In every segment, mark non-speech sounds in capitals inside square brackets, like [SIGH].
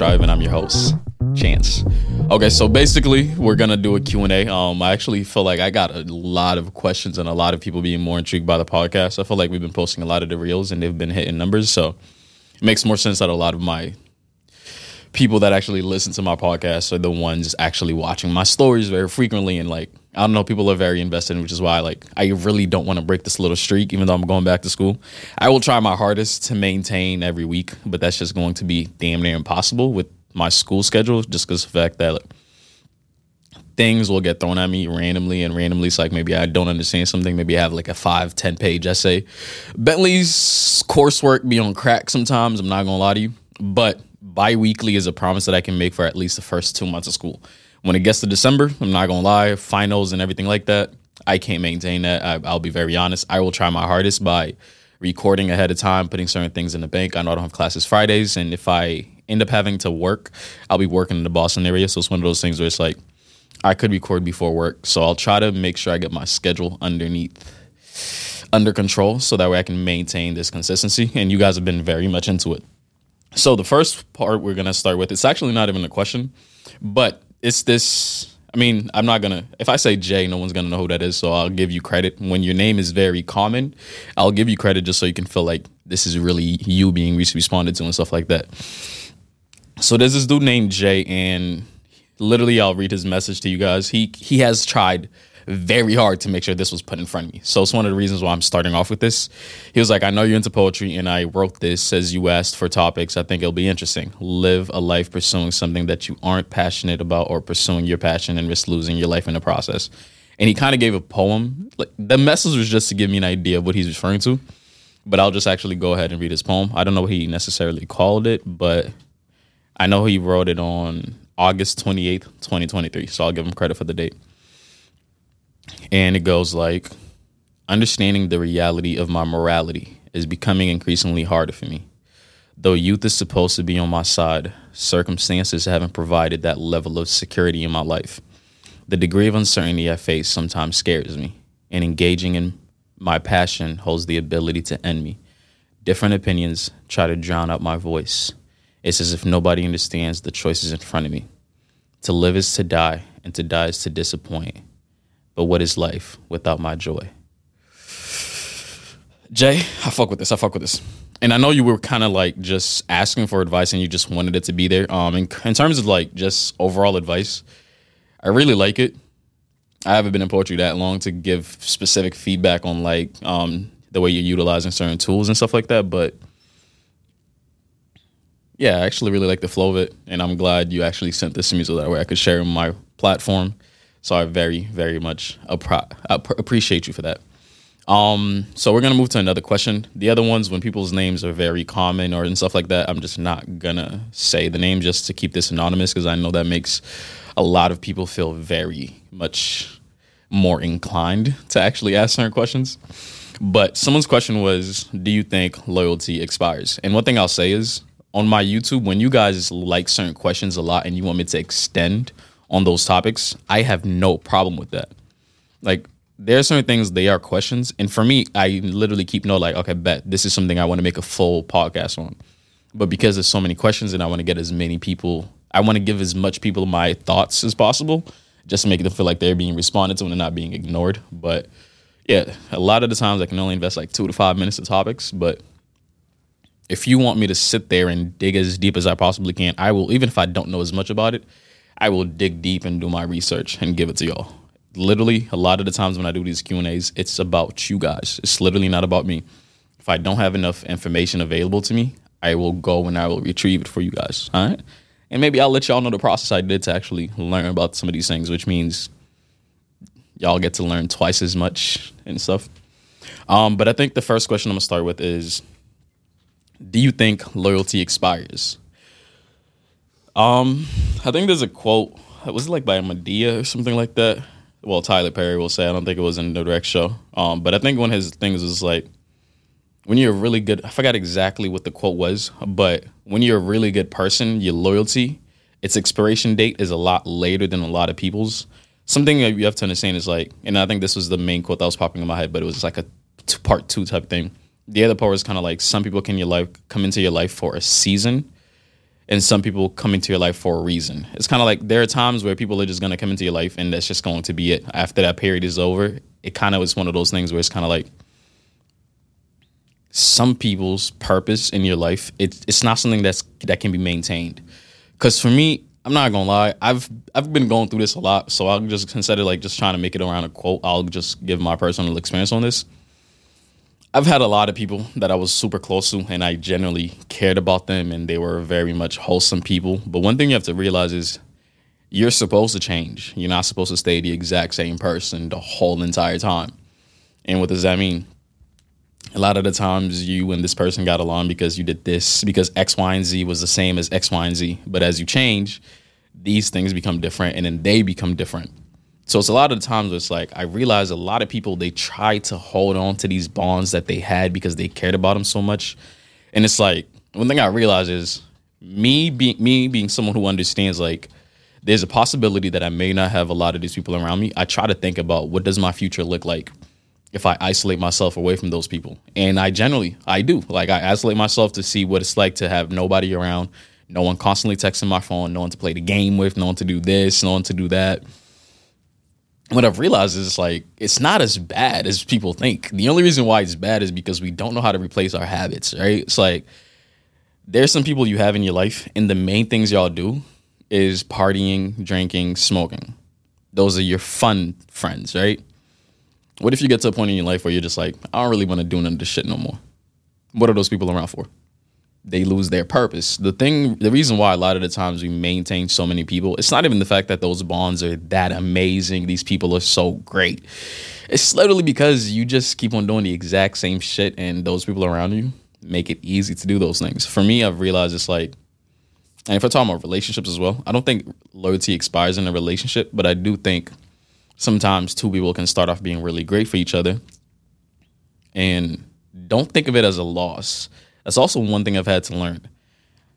Strive, and I'm your host, Chance. Okay, so basically, we're gonna do a Q and A. Um, I actually feel like I got a lot of questions and a lot of people being more intrigued by the podcast. I feel like we've been posting a lot of the reels and they've been hitting numbers, so it makes more sense that a lot of my people that actually listen to my podcast are the ones actually watching my stories very frequently and like I don't know, people are very invested, in, which is why like I really don't want to break this little streak, even though I'm going back to school. I will try my hardest to maintain every week, but that's just going to be damn near impossible with my school schedule, just because the fact that like, things will get thrown at me randomly and randomly it's like maybe i don't understand something maybe i have like a five ten page essay bentley's coursework be on crack sometimes i'm not gonna lie to you but bi-weekly is a promise that i can make for at least the first two months of school when it gets to december i'm not gonna lie finals and everything like that i can't maintain that I, i'll be very honest i will try my hardest by recording ahead of time putting certain things in the bank i know i don't have classes fridays and if i end up having to work i'll be working in the boston area so it's one of those things where it's like I could record before work. So I'll try to make sure I get my schedule underneath under control so that way I can maintain this consistency. And you guys have been very much into it. So the first part we're gonna start with, it's actually not even a question, but it's this I mean, I'm not gonna if I say Jay, no one's gonna know who that is, so I'll give you credit. When your name is very common, I'll give you credit just so you can feel like this is really you being responded to and stuff like that. So there's this dude named Jay and literally I'll read his message to you guys. He he has tried very hard to make sure this was put in front of me. So it's one of the reasons why I'm starting off with this. He was like, I know you're into poetry, and I wrote this as you asked for topics. I think it'll be interesting. Live a life pursuing something that you aren't passionate about or pursuing your passion and risk losing your life in the process. And he kind of gave a poem. Like the message was just to give me an idea of what he's referring to. But I'll just actually go ahead and read his poem. I don't know what he necessarily called it, but I know he wrote it on August 28th, 2023. So I'll give him credit for the date. And it goes like Understanding the reality of my morality is becoming increasingly harder for me. Though youth is supposed to be on my side, circumstances haven't provided that level of security in my life. The degree of uncertainty I face sometimes scares me, and engaging in my passion holds the ability to end me. Different opinions try to drown out my voice. It's as if nobody understands the choices in front of me. To live is to die, and to die is to disappoint. But what is life without my joy? Jay, I fuck with this. I fuck with this. And I know you were kind of like just asking for advice and you just wanted it to be there. Um, in, in terms of like just overall advice, I really like it. I haven't been in poetry that long to give specific feedback on like um, the way you're utilizing certain tools and stuff like that. But yeah, I actually really like the flow of it, and I'm glad you actually sent this to me so that way I could share my platform. So I very, very much appro- appreciate you for that. Um, so we're gonna move to another question. The other ones, when people's names are very common or and stuff like that, I'm just not gonna say the name just to keep this anonymous because I know that makes a lot of people feel very much more inclined to actually ask certain questions. But someone's question was, "Do you think loyalty expires?" And one thing I'll say is, on my YouTube, when you guys like certain questions a lot and you want me to extend on those topics, I have no problem with that. Like there are certain things they are questions, and for me, I literally keep note like, okay, bet this is something I want to make a full podcast on. But because there's so many questions and I want to get as many people, I want to give as much people my thoughts as possible, just to make them feel like they're being responded to and they're not being ignored. But yeah, a lot of the times I can only invest like two to five minutes of topics, but if you want me to sit there and dig as deep as I possibly can, I will, even if I don't know as much about it, I will dig deep and do my research and give it to y'all. Literally, a lot of the times when I do these Q and A's, it's about you guys. It's literally not about me. If I don't have enough information available to me, I will go and I will retrieve it for you guys. All right, and maybe I'll let y'all know the process I did to actually learn about some of these things, which means y'all get to learn twice as much and stuff. Um, but I think the first question I'm gonna start with is do you think loyalty expires? Um, I think there's a quote. Was it like by Madea or something like that? Well, Tyler Perry will say. I don't think it was in the direct show. Um, but I think one of his things was like, when you're a really good. I forgot exactly what the quote was, but when you're a really good person, your loyalty, its expiration date is a lot later than a lot of people's. Something that you have to understand is like, and I think this was the main quote that was popping in my head, but it was like a part two type thing the other part was kind of like some people can your life come into your life for a season and some people come into your life for a reason. It's kind of like there are times where people are just going to come into your life and that's just going to be it. After that period is over, it kind of is one of those things where it's kind of like some people's purpose in your life it's it's not something that's that can be maintained. Cuz for me, I'm not going to lie, I've I've been going through this a lot, so I'll just consider like just trying to make it around a quote. I'll just give my personal experience on this I've had a lot of people that I was super close to and I generally cared about them and they were very much wholesome people. But one thing you have to realize is you're supposed to change. You're not supposed to stay the exact same person the whole entire time. And what does that mean? A lot of the times you and this person got along because you did this, because X, Y, and Z was the same as X, Y, and Z. But as you change, these things become different and then they become different. So it's a lot of times it's like I realize a lot of people they try to hold on to these bonds that they had because they cared about them so much, and it's like one thing I realize is me being me being someone who understands like there's a possibility that I may not have a lot of these people around me. I try to think about what does my future look like if I isolate myself away from those people, and I generally I do. Like I isolate myself to see what it's like to have nobody around, no one constantly texting my phone, no one to play the game with, no one to do this, no one to do that what I've realized is like it's not as bad as people think. The only reason why it's bad is because we don't know how to replace our habits, right? It's like there's some people you have in your life, and the main things y'all do is partying, drinking, smoking. Those are your fun friends, right? What if you get to a point in your life where you're just like, I don't really want to do none of this shit no more? What are those people around for? They lose their purpose. The thing, the reason why a lot of the times we maintain so many people, it's not even the fact that those bonds are that amazing. These people are so great. It's literally because you just keep on doing the exact same shit, and those people around you make it easy to do those things. For me, I've realized it's like, and if we're talking about relationships as well, I don't think loyalty expires in a relationship, but I do think sometimes two people can start off being really great for each other, and don't think of it as a loss that's also one thing I've had to learn.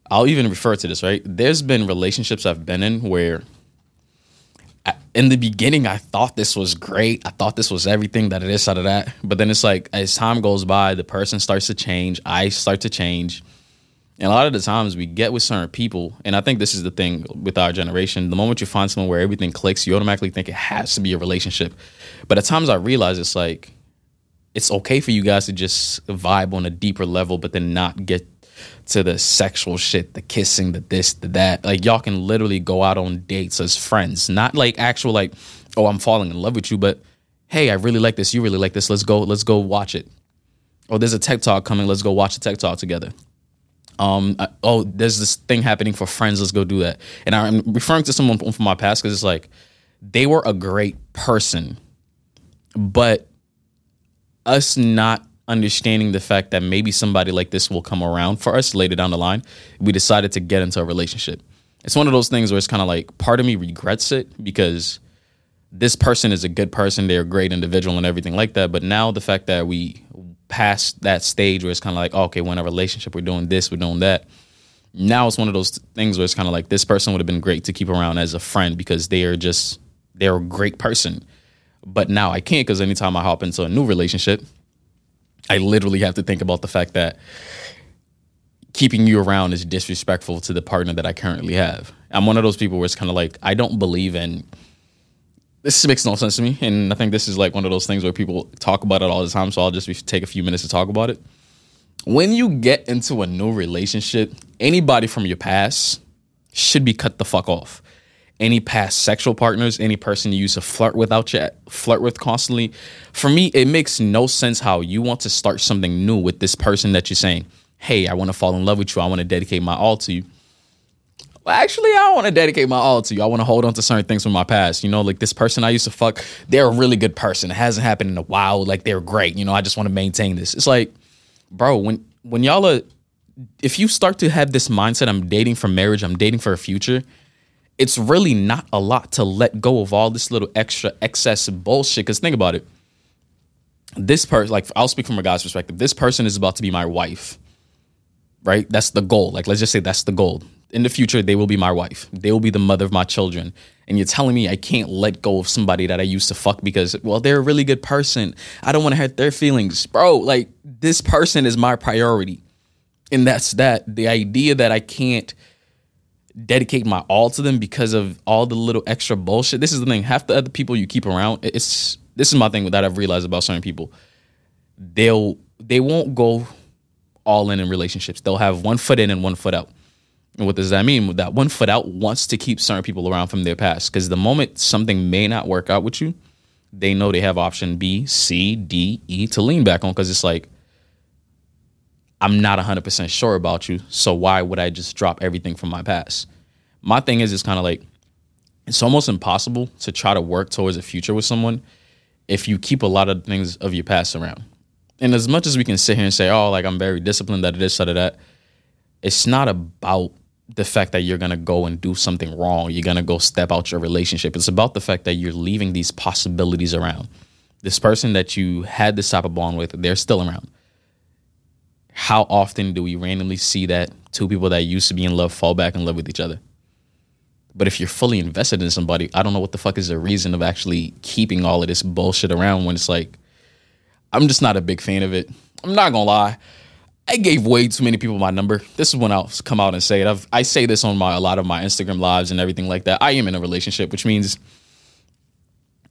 I'll even refer to this, right? There's been relationships I've been in where I, in the beginning I thought this was great. I thought this was everything that it is out of that. But then it's like as time goes by, the person starts to change, I start to change. And a lot of the times we get with certain people, and I think this is the thing with our generation. The moment you find someone where everything clicks, you automatically think it has to be a relationship. But at times I realize it's like it's okay for you guys to just vibe on a deeper level, but then not get to the sexual shit, the kissing, the this, the that. Like y'all can literally go out on dates as friends, not like actual like, oh, I'm falling in love with you, but hey, I really like this, you really like this. Let's go, let's go watch it. Oh, there's a tech talk coming. Let's go watch the tech talk together. Um, I, oh, there's this thing happening for friends. Let's go do that. And I'm referring to someone from my past because it's like they were a great person, but us not understanding the fact that maybe somebody like this will come around for us later down the line, we decided to get into a relationship. It's one of those things where it's kind of like part of me regrets it because this person is a good person, they're a great individual and everything like that. But now the fact that we passed that stage where it's kind of like, oh, okay, we're in a relationship, we're doing this, we're doing that. Now it's one of those things where it's kind of like this person would have been great to keep around as a friend because they are just they're a great person. But now I can't because anytime I hop into a new relationship, I literally have to think about the fact that keeping you around is disrespectful to the partner that I currently have. I'm one of those people where it's kind of like I don't believe in this makes no sense to me, and I think this is like one of those things where people talk about it all the time. So I'll just take a few minutes to talk about it. When you get into a new relationship, anybody from your past should be cut the fuck off any past sexual partners, any person you used to flirt with your flirt with constantly. For me, it makes no sense how you want to start something new with this person that you're saying, "Hey, I want to fall in love with you. I want to dedicate my all to you." Well, actually, I don't want to dedicate my all to you. I want to hold on to certain things from my past. You know, like this person I used to fuck, they're a really good person. It hasn't happened in a while. Like they're great. You know, I just want to maintain this. It's like, bro, when when y'all are, if you start to have this mindset, I'm dating for marriage, I'm dating for a future it's really not a lot to let go of all this little extra excess bullshit. Because think about it. This person, like, I'll speak from a guy's perspective. This person is about to be my wife, right? That's the goal. Like, let's just say that's the goal. In the future, they will be my wife. They will be the mother of my children. and you're telling me I can't let go of somebody that I used to fuck because well they're a really good person. I don't want to hurt their feelings, bro. Like this person is my priority, and that's that. The idea that I can't dedicate my all to them because of all the little extra bullshit. This is the thing. Half the other people you keep around, it's this is my thing that I've realized about certain people. They'll they won't go all in in relationships. They'll have one foot in and one foot out. And what does that mean? That one foot out wants to keep certain people around from their past. Because the moment something may not work out with you, they know they have option B, C, D, E to lean back on. Because it's like, I'm not 100% sure about you. So why would I just drop everything from my past? My thing is, it's kind of like, it's almost impossible to try to work towards a future with someone if you keep a lot of things of your past around. And as much as we can sit here and say, oh, like I'm very disciplined, that it is, that, that, it's not about the fact that you're gonna go and do something wrong, you're gonna go step out your relationship. It's about the fact that you're leaving these possibilities around. This person that you had this type of bond with, they're still around. How often do we randomly see that two people that used to be in love fall back in love with each other? But if you're fully invested in somebody, I don't know what the fuck is the reason of actually keeping all of this bullshit around when it's like, I'm just not a big fan of it. I'm not gonna lie. I gave way too many people my number. This is when I'll come out and say it. I've, I say this on my a lot of my Instagram lives and everything like that. I am in a relationship, which means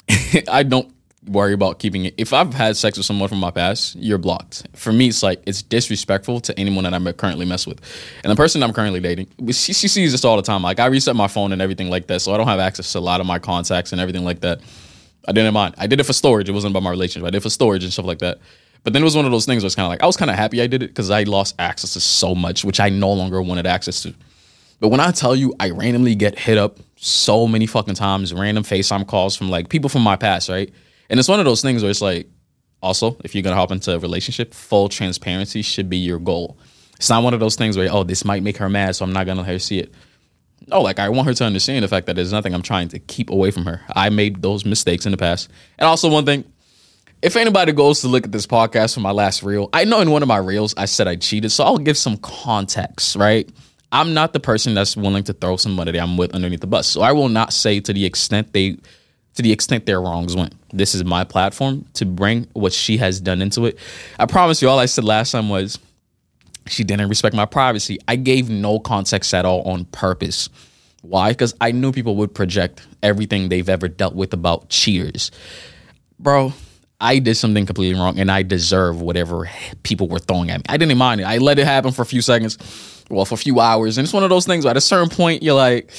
[LAUGHS] I don't worry about keeping it. If I've had sex with someone from my past, you're blocked. For me, it's like it's disrespectful to anyone that I'm currently mess with. And the person I'm currently dating, she, she sees this all the time. Like I reset my phone and everything like that, so I don't have access to a lot of my contacts and everything like that. I didn't mind. I did it for storage. It wasn't about my relationship. I did it for storage and stuff like that. But then it was one of those things where it's kind of like I was kind of happy I did it because I lost access to so much, which I no longer wanted access to. But when I tell you, I randomly get hit up so many fucking times, random FaceTime calls from like people from my past, right? And it's one of those things where it's like, also, if you're gonna hop into a relationship, full transparency should be your goal. It's not one of those things where, oh, this might make her mad, so I'm not gonna let her see it. No, like I want her to understand the fact that there's nothing I'm trying to keep away from her. I made those mistakes in the past. And also, one thing, if anybody goes to look at this podcast from my last reel, I know in one of my reels I said I cheated, so I'll give some context, right? I'm not the person that's willing to throw somebody that I'm with underneath the bus. So I will not say to the extent they to the extent their wrongs went. This is my platform to bring what she has done into it. I promise you all I said last time was she didn't respect my privacy. I gave no context at all on purpose. Why? Because I knew people would project everything they've ever dealt with about cheers. Bro, I did something completely wrong and I deserve whatever people were throwing at me. I didn't mind it. I let it happen for a few seconds, well, for a few hours. And it's one of those things where at a certain point, you're like,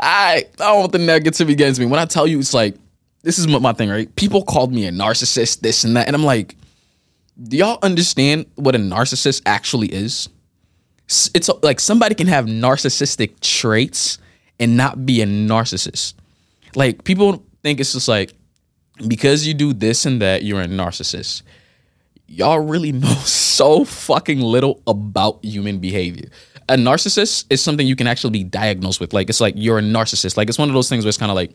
I, I don't want the negativity against me. When I tell you, it's like, this is my thing, right? People called me a narcissist, this and that. And I'm like, do y'all understand what a narcissist actually is? It's like somebody can have narcissistic traits and not be a narcissist. Like people think it's just like, because you do this and that, you're a narcissist. Y'all really [LAUGHS] know so fucking little about human behavior. A narcissist is something you can actually be diagnosed with. Like, it's like you're a narcissist. Like, it's one of those things where it's kind of like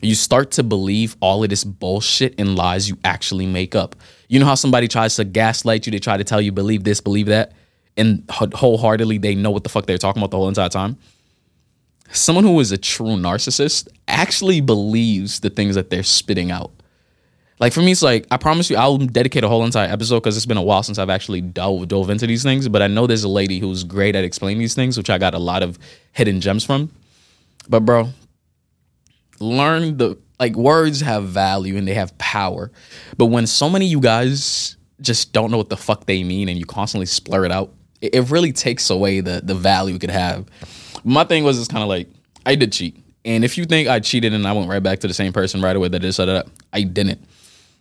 you start to believe all of this bullshit and lies you actually make up. You know how somebody tries to gaslight you, they try to tell you, believe this, believe that, and wholeheartedly they know what the fuck they're talking about the whole entire time? Someone who is a true narcissist actually believes the things that they're spitting out. Like for me, it's like I promise you, I'll dedicate a whole entire episode because it's been a while since I've actually dove dove into these things. But I know there's a lady who's great at explaining these things, which I got a lot of hidden gems from. But bro, learn the like words have value and they have power. But when so many of you guys just don't know what the fuck they mean and you constantly splur it out, it, it really takes away the the value it could have. My thing was it's kind of like I did cheat. And if you think I cheated and I went right back to the same person right away that did that, I didn't.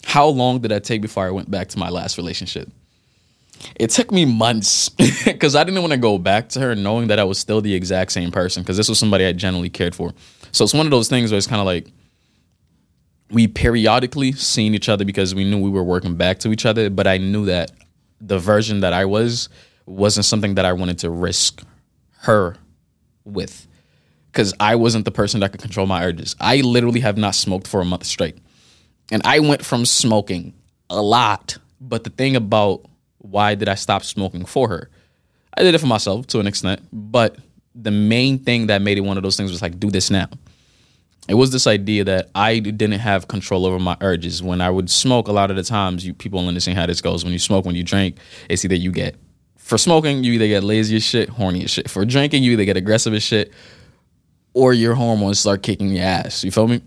How long did that take before I went back to my last relationship? It took me months [LAUGHS] because I didn't want to go back to her knowing that I was still the exact same person because this was somebody I genuinely cared for. So it's one of those things where it's kind of like we periodically seen each other because we knew we were working back to each other, but I knew that the version that I was wasn't something that I wanted to risk her with because I wasn't the person that could control my urges. I literally have not smoked for a month straight. And I went from smoking a lot. But the thing about why did I stop smoking for her? I did it for myself to an extent. But the main thing that made it one of those things was like, do this now. it was this idea that I didn't have control over my urges. When I would smoke, a lot of the times, you people understand how this goes. When you smoke, when you drink, it's either you get for smoking, you either get lazy as shit, horny as shit. For drinking, you either get aggressive as shit, or your hormones start kicking your ass. You feel me?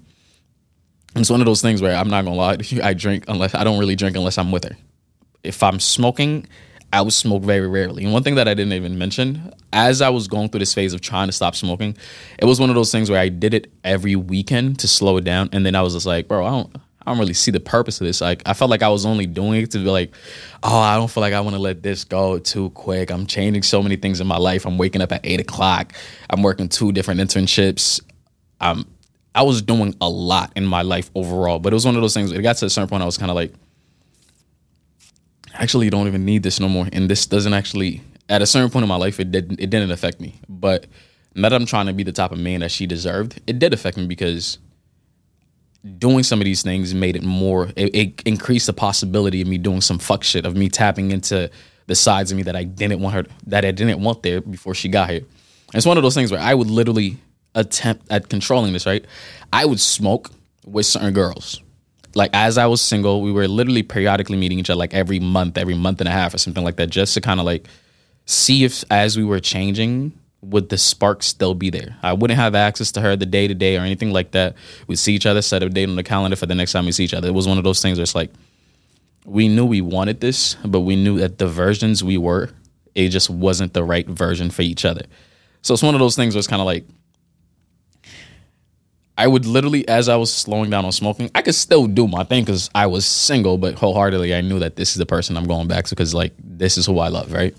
It's one of those things where I'm not gonna lie, I drink unless I don't really drink unless I'm with her. If I'm smoking, I would smoke very rarely. And one thing that I didn't even mention, as I was going through this phase of trying to stop smoking, it was one of those things where I did it every weekend to slow it down. And then I was just like, bro, I don't I don't really see the purpose of this. Like I felt like I was only doing it to be like, oh, I don't feel like I want to let this go too quick. I'm changing so many things in my life. I'm waking up at eight o'clock. I'm working two different internships. Um, I was doing a lot in my life overall, but it was one of those things. It got to a certain point. I was kind of like, actually, you don't even need this no more, and this doesn't actually. At a certain point in my life, it didn't. It didn't affect me, but now that I'm trying to be the type of man that she deserved, it did affect me because doing some of these things made it more it, it, increased the possibility of me doing some fuck shit of me tapping into the sides of me that I didn't want her that I didn't want there before she got here. It's one of those things where I would literally attempt at controlling this, right? I would smoke with certain girls. Like as I was single, we were literally periodically meeting each other like every month, every month and a half or something like that, just to kind of like see if as we were changing, would the spark still be there? I wouldn't have access to her the day to day or anything like that. We'd see each other, set a date on the calendar for the next time we see each other. It was one of those things where it's like we knew we wanted this, but we knew that the versions we were, it just wasn't the right version for each other. So it's one of those things where it's kind of like I would literally, as I was slowing down on smoking, I could still do my thing because I was single, but wholeheartedly, I knew that this is the person I'm going back to because, like, this is who I love, right?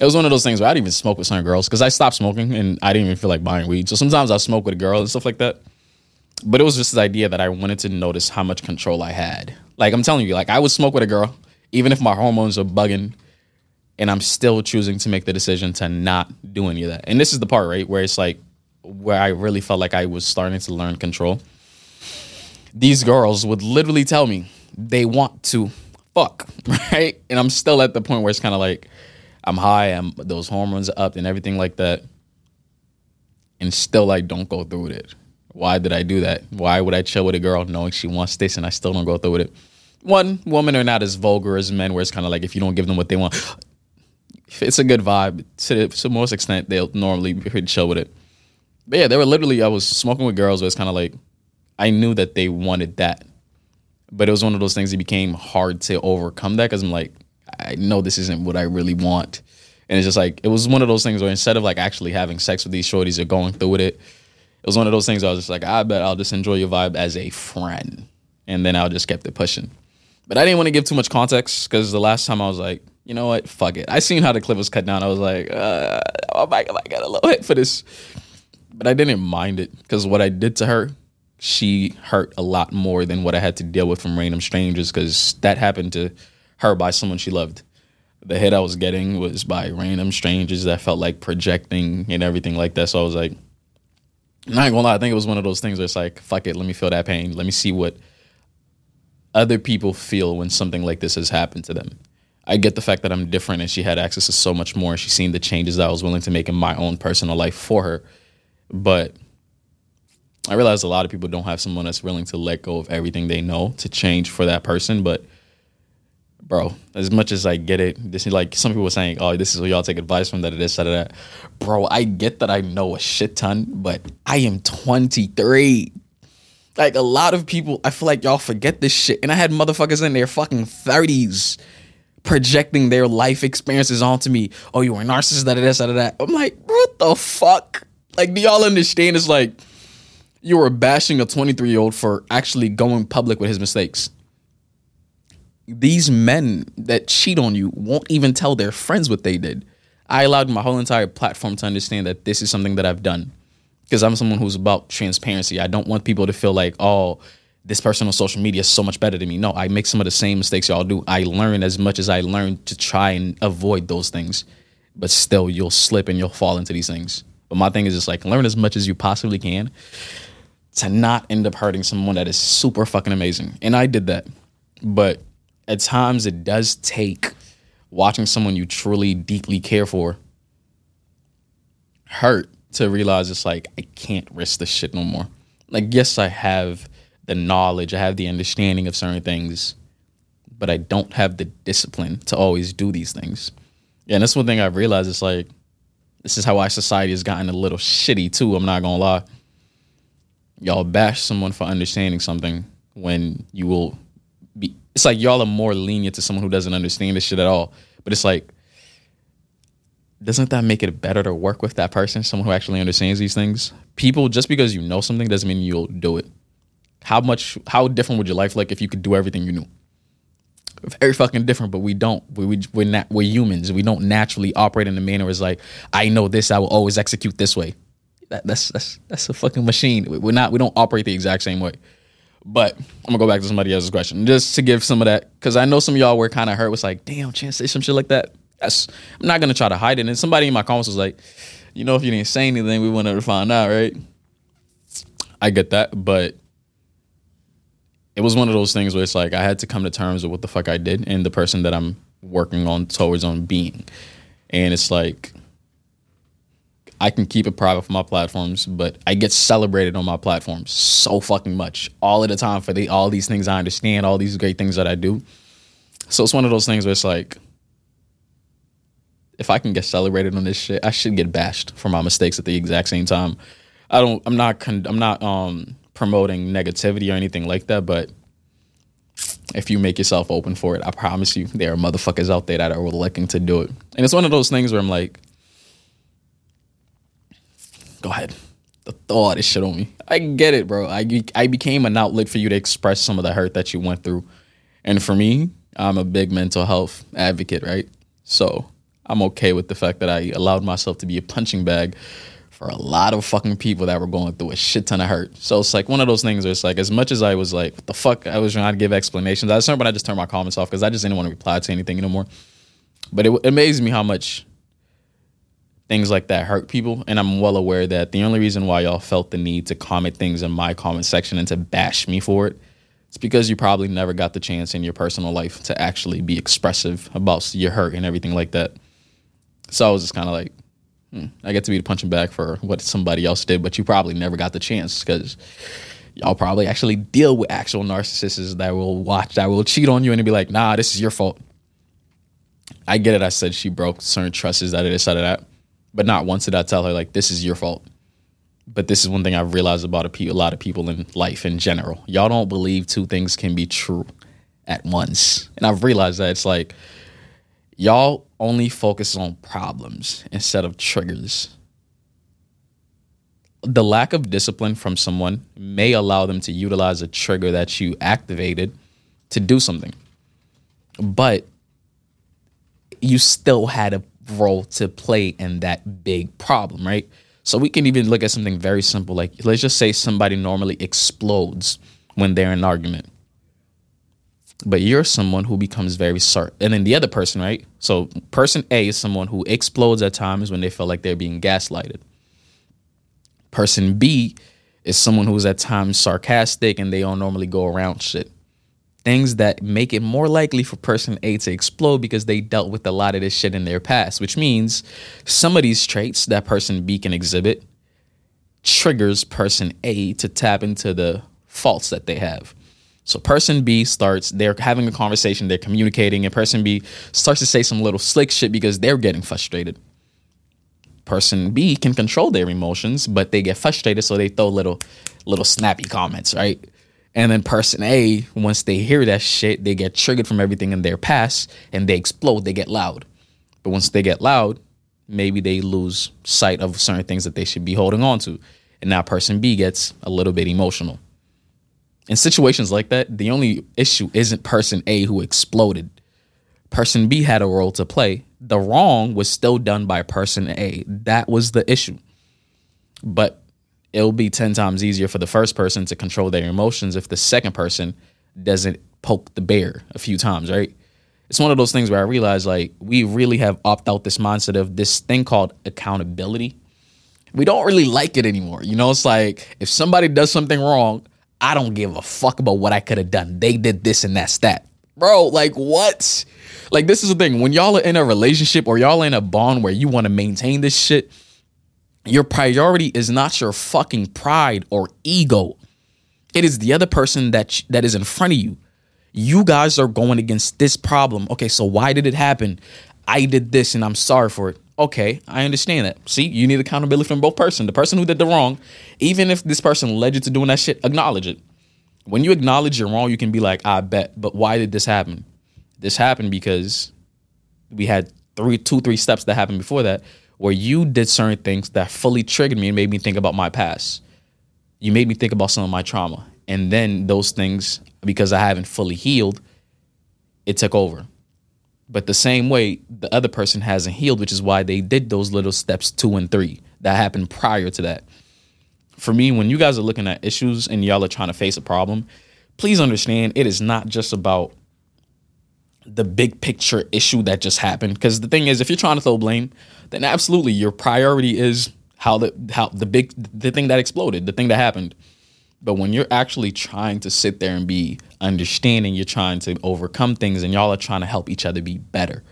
It was one of those things where I didn't even smoke with certain girls because I stopped smoking and I didn't even feel like buying weed. So sometimes I'll smoke with a girl and stuff like that. But it was just this idea that I wanted to notice how much control I had. Like, I'm telling you, like, I would smoke with a girl, even if my hormones are bugging, and I'm still choosing to make the decision to not do any of that. And this is the part, right, where it's like, where I really felt like I was starting to learn control. These girls would literally tell me they want to fuck, [LAUGHS] right? And I'm still at the point where it's kind of like I'm high, I'm those hormones up and everything like that. And still like don't go through with it. Why did I do that? Why would I chill with a girl knowing she wants this and I still don't go through with it? One, women are not as vulgar as men, where it's kind of like if you don't give them what they want, it's a good vibe, to the, to most extent, they'll normally be pretty chill with it. But yeah, they were literally I was smoking with girls, but it's kind of like I knew that they wanted that, but it was one of those things that became hard to overcome that because I'm like I know this isn't what I really want, and it's just like it was one of those things where instead of like actually having sex with these shorties or going through with it, it was one of those things I was just like I bet I'll just enjoy your vibe as a friend, and then I'll just kept it pushing. But I didn't want to give too much context because the last time I was like, you know what, fuck it. I seen how the clip was cut down. I was like, uh, my god, I got a little hit for this but I didn't mind it because what I did to her, she hurt a lot more than what I had to deal with from random strangers because that happened to her by someone she loved. The hit I was getting was by random strangers that felt like projecting and everything like that. So I was like, I'm not gonna lie, I think it was one of those things where it's like, fuck it, let me feel that pain. Let me see what other people feel when something like this has happened to them. I get the fact that I'm different and she had access to so much more. She's seen the changes that I was willing to make in my own personal life for her. But I realize a lot of people don't have someone that's willing to let go of everything they know to change for that person. But bro, as much as I get it, this is like some people were saying, "Oh, this is where y'all take advice from that, this, that, that." Bro, I get that I know a shit ton, but I am 23. Like a lot of people, I feel like y'all forget this shit, and I had motherfuckers in their fucking 30s projecting their life experiences onto me. Oh, you were a narcissist, that, that, that, that. I'm like, what the fuck? Like, do y'all understand? It's like you were bashing a 23 year old for actually going public with his mistakes. These men that cheat on you won't even tell their friends what they did. I allowed my whole entire platform to understand that this is something that I've done because I'm someone who's about transparency. I don't want people to feel like, oh, this person on social media is so much better than me. No, I make some of the same mistakes y'all do. I learn as much as I learn to try and avoid those things, but still, you'll slip and you'll fall into these things. But my thing is just like learn as much as you possibly can to not end up hurting someone that is super fucking amazing. And I did that. But at times it does take watching someone you truly deeply care for hurt to realize it's like I can't risk this shit no more. Like, yes, I have the knowledge, I have the understanding of certain things, but I don't have the discipline to always do these things. Yeah, and that's one thing I've realized. It's like this is how our society has gotten a little shitty too. I'm not gonna lie. Y'all bash someone for understanding something when you will. It's like y'all are more lenient to someone who doesn't understand this shit at all. But it's like, doesn't that make it better to work with that person, someone who actually understands these things? People, just because you know something doesn't mean you'll do it. How much, how different would your life like if you could do everything you knew? very fucking different, but we don't. We, we we're not. We're humans. We don't naturally operate in the manner as like I know this. I will always execute this way. That, that's that's that's a fucking machine. We're not. We don't operate the exact same way. But I'm gonna go back to somebody else's question just to give some of that because I know some of y'all were kind of hurt. Was like, damn, chance say some shit like that. That's I'm not gonna try to hide it. And somebody in my comments was like, you know, if you didn't say anything, we wanted to find out, right? I get that, but it was one of those things where it's like I had to come to terms with what the fuck I did and the person that I'm working on towards on being. And it's like I can keep it private for my platforms, but I get celebrated on my platforms so fucking much all of the time for the all these things I understand, all these great things that I do. So it's one of those things where it's like if I can get celebrated on this shit, I should get bashed for my mistakes at the exact same time. I don't I'm not Con, I'm not um promoting negativity or anything like that, but if you make yourself open for it, I promise you, there are motherfuckers out there that are looking to do it. And it's one of those things where I'm like, go ahead. The thought is shit on me. I get it, bro. I, I became an outlet for you to express some of the hurt that you went through. And for me, I'm a big mental health advocate, right? So I'm okay with the fact that I allowed myself to be a punching bag for a lot of fucking people that were going through a shit ton of hurt. So it's like one of those things where it's like, as much as I was like, what the fuck, I was trying to give explanations. I when I just turned my comments off because I just didn't want to reply to anything anymore. But it, it amazed me how much things like that hurt people. And I'm well aware that the only reason why y'all felt the need to comment things in my comment section and to bash me for it, it's because you probably never got the chance in your personal life to actually be expressive about your hurt and everything like that. So I was just kind of like, Hmm. I get to be the punching bag for what somebody else did, but you probably never got the chance because y'all probably actually deal with actual narcissists that will watch, that will cheat on you and be like, nah, this is your fault. I get it. I said she broke certain trusts that it is, of that. But not once did I tell her, like, this is your fault. But this is one thing I've realized about a, pe- a lot of people in life in general. Y'all don't believe two things can be true at once. And I've realized that it's like, y'all only focus on problems instead of triggers. The lack of discipline from someone may allow them to utilize a trigger that you activated to do something. But you still had a role to play in that big problem, right? So we can even look at something very simple like let's just say somebody normally explodes when they're in an argument but you're someone who becomes very certain. And then the other person, right? So person A is someone who explodes at times when they feel like they're being gaslighted. Person B is someone who's at times sarcastic and they don't normally go around shit. Things that make it more likely for person A to explode because they dealt with a lot of this shit in their past, which means some of these traits that person B can exhibit triggers person A to tap into the faults that they have. So person B starts, they're having a conversation, they're communicating, and person B starts to say some little slick shit because they're getting frustrated. Person B can control their emotions, but they get frustrated, so they throw little little snappy comments, right? And then person A, once they hear that shit, they get triggered from everything in their past and they explode, they get loud. But once they get loud, maybe they lose sight of certain things that they should be holding on to. And now person B gets a little bit emotional in situations like that, the only issue isn't person A who exploded. Person B had a role to play. The wrong was still done by person A. That was the issue. But it'll be 10 times easier for the first person to control their emotions if the second person doesn't poke the bear a few times, right? It's one of those things where I realize like we really have opt out this mindset of this thing called accountability. We don't really like it anymore. You know, it's like if somebody does something wrong, I don't give a fuck about what I could have done. They did this and that's that. Bro, like what? Like this is the thing. When y'all are in a relationship or y'all in a bond where you want to maintain this shit, your priority is not your fucking pride or ego. It is the other person that that is in front of you. You guys are going against this problem. Okay, so why did it happen? I did this and I'm sorry for it. Okay, I understand that. See, you need accountability from both person. The person who did the wrong, even if this person led you to doing that shit, acknowledge it. When you acknowledge you're wrong, you can be like, I bet, but why did this happen? This happened because we had three, two, three steps that happened before that where you did certain things that fully triggered me and made me think about my past. You made me think about some of my trauma. And then those things, because I haven't fully healed, it took over. But the same way, the other person hasn't healed, which is why they did those little steps two and three that happened prior to that. For me, when you guys are looking at issues and y'all are trying to face a problem, please understand it is not just about the big picture issue that just happened. Because the thing is, if you're trying to throw blame, then absolutely your priority is how the how the big the thing that exploded, the thing that happened. But when you're actually trying to sit there and be understanding, you're trying to overcome things, and y'all are trying to help each other be better.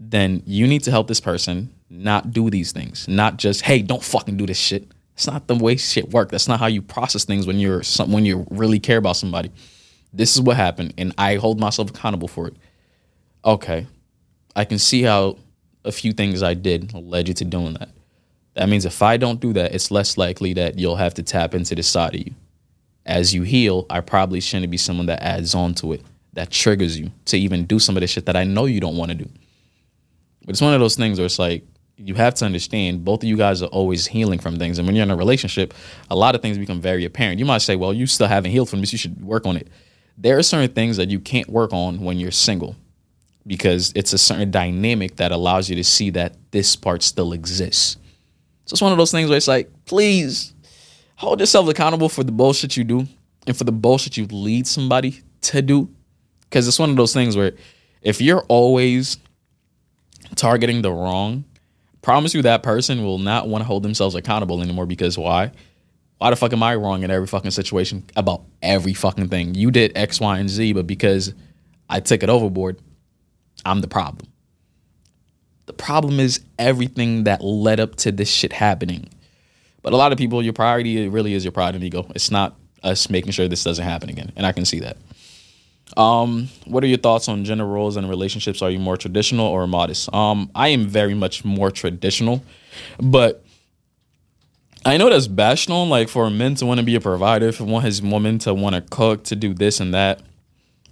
Then you need to help this person not do these things, not just hey, don't fucking do this shit. It's not the way shit work. That's not how you process things when you're some, when you really care about somebody this is what happened and I hold myself accountable for it. Okay. I can see how a few things I did led you to doing that. That means if I don't do that, it's less likely that you'll have to tap into this side of you. As you heal, I probably shouldn't be someone that adds on to it, that triggers you to even do some of the shit that I know you don't want to do. But it's one of those things where it's like, you have to understand both of you guys are always healing from things. And when you're in a relationship, a lot of things become very apparent. You might say, well, you still haven't healed from this. You should work on it there are certain things that you can't work on when you're single because it's a certain dynamic that allows you to see that this part still exists. So it's one of those things where it's like, please hold yourself accountable for the bullshit you do and for the bullshit you lead somebody to do. Because it's one of those things where if you're always targeting the wrong, promise you that person will not want to hold themselves accountable anymore because why? Why the fuck am I wrong in every fucking situation about every fucking thing? You did X, Y, and Z, but because I took it overboard, I'm the problem. The problem is everything that led up to this shit happening. But a lot of people, your priority really is your pride and ego. It's not us making sure this doesn't happen again. And I can see that. Um, what are your thoughts on gender roles and relationships? Are you more traditional or modest? Um, I am very much more traditional, but I know that's bastional, like for men to want to be a provider, for one his woman to want to cook, to do this and that.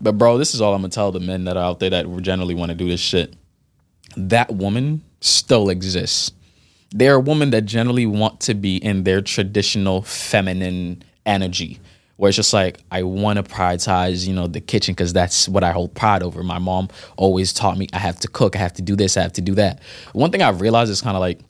But bro, this is all I'm gonna tell the men that are out there that generally want to do this shit. That woman still exists. They're women that generally want to be in their traditional feminine energy, where it's just like I want to prioritize, you know, the kitchen because that's what I hold pride over. My mom always taught me I have to cook, I have to do this, I have to do that. One thing I've realized is kind of like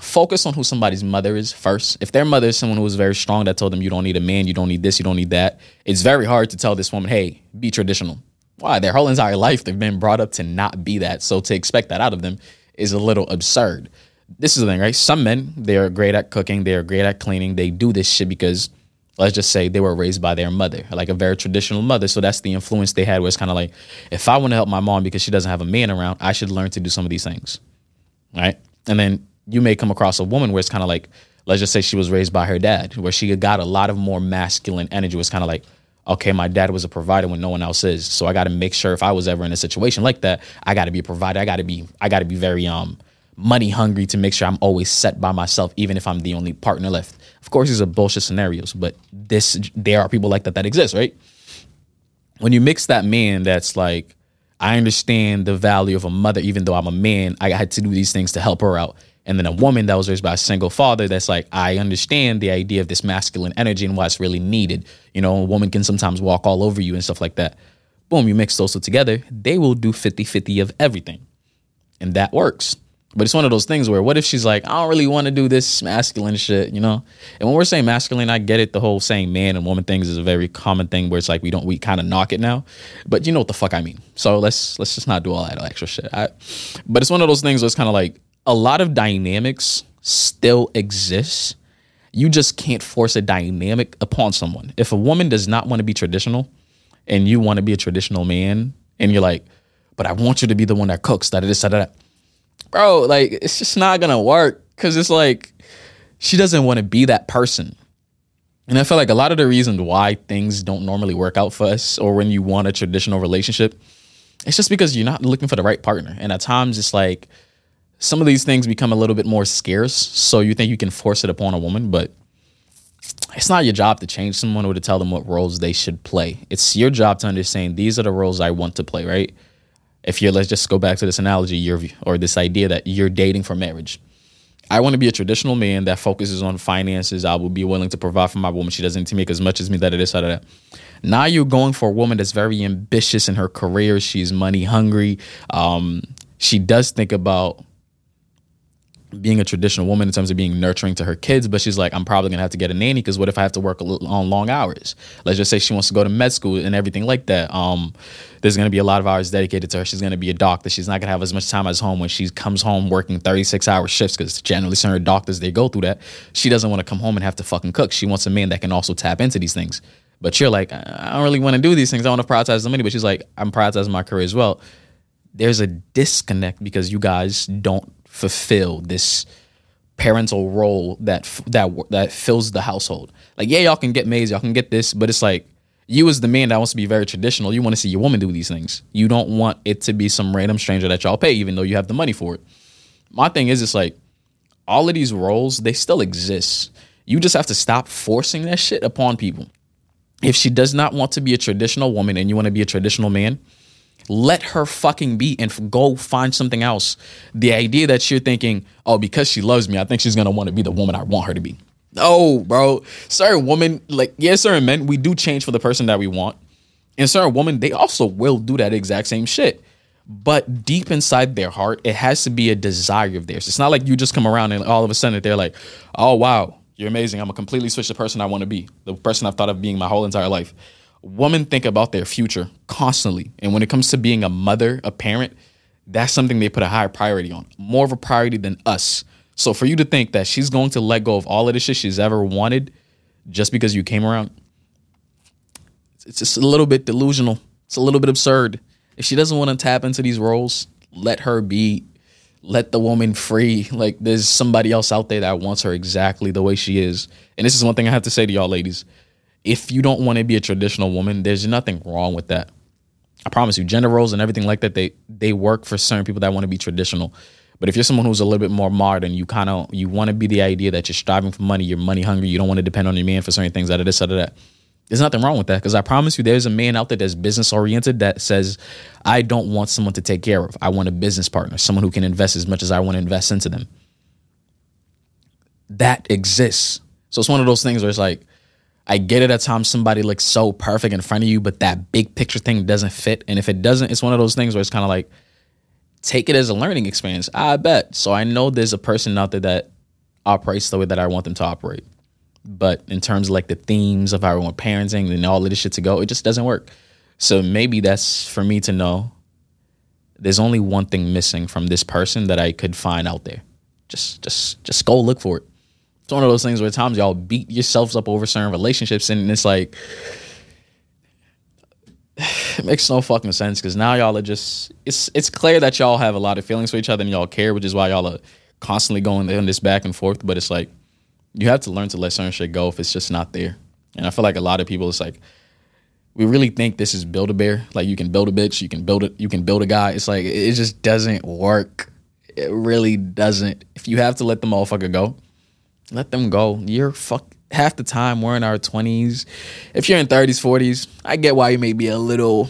focus on who somebody's mother is first. If their mother is someone who was very strong that told them you don't need a man, you don't need this, you don't need that, it's very hard to tell this woman, hey, be traditional. Why? Their whole entire life they've been brought up to not be that. So to expect that out of them is a little absurd. This is the thing, right? Some men, they are great at cooking, they are great at cleaning, they do this shit because let's just say they were raised by their mother, like a very traditional mother. So that's the influence they had where it's kind of like, if I want to help my mom because she doesn't have a man around, I should learn to do some of these things. Right. And then you may come across a woman where it's kind of like, let's just say she was raised by her dad, where she got a lot of more masculine energy. It's kind of like, okay, my dad was a provider when no one else is, so I got to make sure if I was ever in a situation like that, I got to be a provider. I got to be, I got to be very um money hungry to make sure I'm always set by myself, even if I'm the only partner left. Of course, these are bullshit scenarios, but this there are people like that that exist, right? When you mix that man that's like, I understand the value of a mother, even though I'm a man, I had to do these things to help her out and then a woman that was raised by a single father that's like i understand the idea of this masculine energy and why it's really needed. You know a woman can sometimes walk all over you and stuff like that. Boom you mix those two together they will do 50-50 of everything. And that works. But it's one of those things where what if she's like i don't really want to do this masculine shit you know? And when we're saying masculine i get it. The whole saying man and woman things is a very common thing where it's like we don't we kind of knock it now. But you know what the fuck i mean. So let's let's just not do all that extra shit. I, but it's one of those things where it's kind of like a lot of dynamics still exists. You just can't force a dynamic upon someone. If a woman does not want to be traditional and you want to be a traditional man and you're like, but I want you to be the one that cooks, that that. Bro, like, it's just not gonna work. Cause it's like, she doesn't want to be that person. And I feel like a lot of the reasons why things don't normally work out for us or when you want a traditional relationship, it's just because you're not looking for the right partner. And at times it's like some of these things become a little bit more scarce. So you think you can force it upon a woman, but it's not your job to change someone or to tell them what roles they should play. It's your job to understand these are the roles I want to play, right? If you're, let's just go back to this analogy, you're, or this idea that you're dating for marriage. I want to be a traditional man that focuses on finances. I will be willing to provide for my woman. She doesn't need to make as much as me, that it is, of that. Now you're going for a woman that's very ambitious in her career. She's money hungry. Um, she does think about being a traditional woman in terms of being nurturing to her kids, but she's like, I'm probably gonna have to get a nanny because what if I have to work on long hours? Let's just say she wants to go to med school and everything like that. Um, there's gonna be a lot of hours dedicated to her. She's gonna be a doctor. She's not gonna have as much time as home when she comes home working 36 hour shifts because generally certain doctors they go through that. She doesn't want to come home and have to fucking cook. She wants a man that can also tap into these things. But you're like, I don't really want to do these things. I want to prioritize the money. But she's like, I'm prioritizing my career as well. There's a disconnect because you guys don't fulfill this parental role that that that fills the household. Like, yeah, y'all can get maids, y'all can get this, but it's like you as the man that wants to be very traditional, you want to see your woman do these things. You don't want it to be some random stranger that y'all pay, even though you have the money for it. My thing is, it's like all of these roles they still exist. You just have to stop forcing that shit upon people. If she does not want to be a traditional woman and you want to be a traditional man, let her fucking be and go find something else. The idea that you're thinking, oh, because she loves me, I think she's gonna want to be the woman I want her to be. Oh, bro. Certain women, like, yeah, certain men, we do change for the person that we want. And certain women, they also will do that exact same shit. But deep inside their heart, it has to be a desire of theirs. It's not like you just come around and all of a sudden they're like, oh, wow, you're amazing. I'm gonna completely switch the person I wanna be, the person I've thought of being my whole entire life women think about their future constantly. And when it comes to being a mother, a parent, that's something they put a higher priority on, more of a priority than us. So for you to think that she's going to let go of all of the shit she's ever wanted just because you came around, it's just a little bit delusional. It's a little bit absurd. If she doesn't want to tap into these roles, let her be. Let the woman free. Like there's somebody else out there that wants her exactly the way she is. And this is one thing I have to say to y'all ladies if you don't want to be a traditional woman, there's nothing wrong with that. I promise you, gender roles and everything like that, they they work for certain people that want to be traditional. But if you're someone who's a little bit more modern, you kind of you want to be the idea that you're striving for money, you're money hungry, you don't want to depend on your man for certain things, out of this, out of that. There's nothing wrong with that because I promise you, there's a man out there that's business oriented that says, I don't want someone to take care of. I want a business partner, someone who can invest as much as I want to invest into them. That exists. So it's one of those things where it's like, I get it at times somebody looks so perfect in front of you, but that big picture thing doesn't fit. And if it doesn't, it's one of those things where it's kind of like, take it as a learning experience. I bet. So I know there's a person out there that operates the way that I want them to operate. But in terms of like the themes of how I want parenting and all of this shit to go, it just doesn't work. So maybe that's for me to know there's only one thing missing from this person that I could find out there. Just just just go look for it it's one of those things where times y'all beat yourselves up over certain relationships and it's like [SIGHS] it makes no fucking sense because now y'all are just it's it's clear that y'all have a lot of feelings for each other and y'all care, which is why y'all are constantly going in this back and forth. But it's like you have to learn to let certain shit go if it's just not there. And I feel like a lot of people, it's like we really think this is build a bear. Like you can build a bitch, you can build it, you can build a guy. It's like it just doesn't work. It really doesn't. If you have to let the motherfucker go, let them go. You're fuck half the time we're in our 20s. If you're in 30s, 40s, I get why you may be a little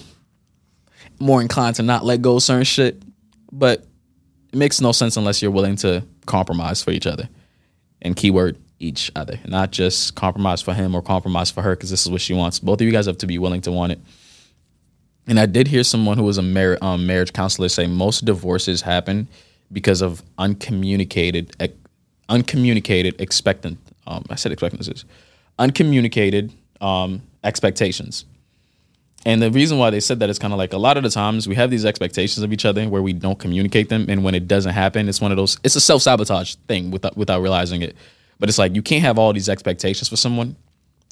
more inclined to not let go certain shit, but it makes no sense unless you're willing to compromise for each other. And keyword each other, not just compromise for him or compromise for her because this is what she wants. Both of you guys have to be willing to want it. And I did hear someone who was a mar- um, marriage counselor say most divorces happen because of uncommunicated uncommunicated expectant. Um, I said expectancies, uncommunicated um, expectations. And the reason why they said that is kind of like a lot of the times we have these expectations of each other where we don't communicate them, and when it doesn't happen, it's one of those. It's a self sabotage thing without without realizing it. But it's like you can't have all these expectations for someone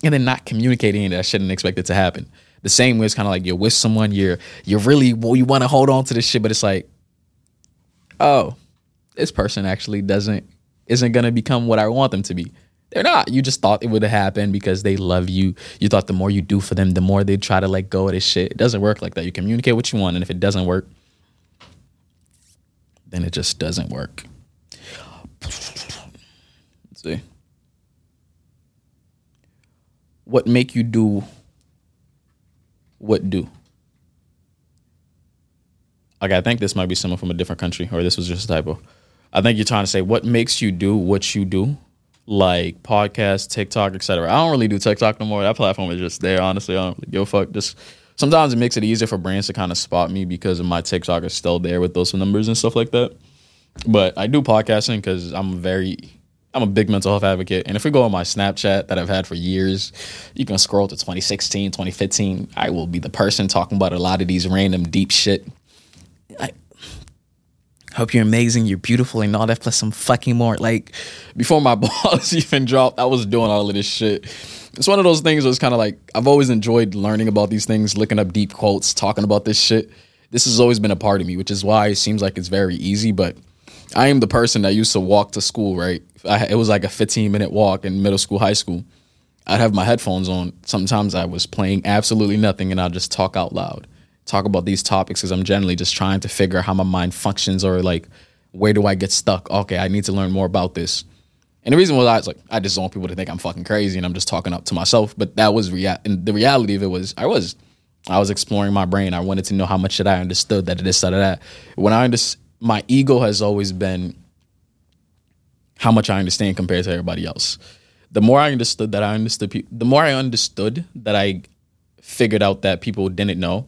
and then not communicating that shouldn't expect it to happen. The same way it's kind of like you're with someone, you're you're really well, you want to hold on to this shit, but it's like, oh, this person actually doesn't isn't going to become what I want them to be. They're not. You just thought it would happen because they love you. You thought the more you do for them, the more they try to let go of this shit. It doesn't work like that. You communicate what you want, and if it doesn't work, then it just doesn't work. Let's see. What make you do what do? Okay, I think this might be someone from a different country, or this was just a typo. I think you're trying to say what makes you do what you do, like podcast, TikTok, etc. I don't really do TikTok no more. That platform is just there. Honestly, I don't really give a fuck. Just sometimes it makes it easier for brands to kind of spot me because of my TikTok is still there with those numbers and stuff like that. But I do podcasting because I'm very, I'm a big mental health advocate. And if we go on my Snapchat that I've had for years, you can scroll to 2016, 2015. I will be the person talking about a lot of these random deep shit. I hope you're amazing, you're beautiful, and all that plus some fucking more. Like before my [LAUGHS] balls even dropped, I was doing all of this shit. It's one of those things it's kind of like I've always enjoyed learning about these things, looking up deep quotes, talking about this shit. This has always been a part of me, which is why it seems like it's very easy, but I am the person that used to walk to school, right? I, it was like a 15 minute walk in middle school, high school. I'd have my headphones on. Sometimes I was playing absolutely nothing and I'd just talk out loud, talk about these topics because I'm generally just trying to figure out how my mind functions or like, where do I get stuck? Okay, I need to learn more about this. And the reason was I was like, I just don't want people to think I'm fucking crazy and I'm just talking up to myself. But that was rea- and the reality of it was I was I was exploring my brain. I wanted to know how much that I understood that this, that, that. When I understood my ego has always been how much I understand compared to everybody else. The more I understood that I understood, pe- the more I understood that I figured out that people didn't know,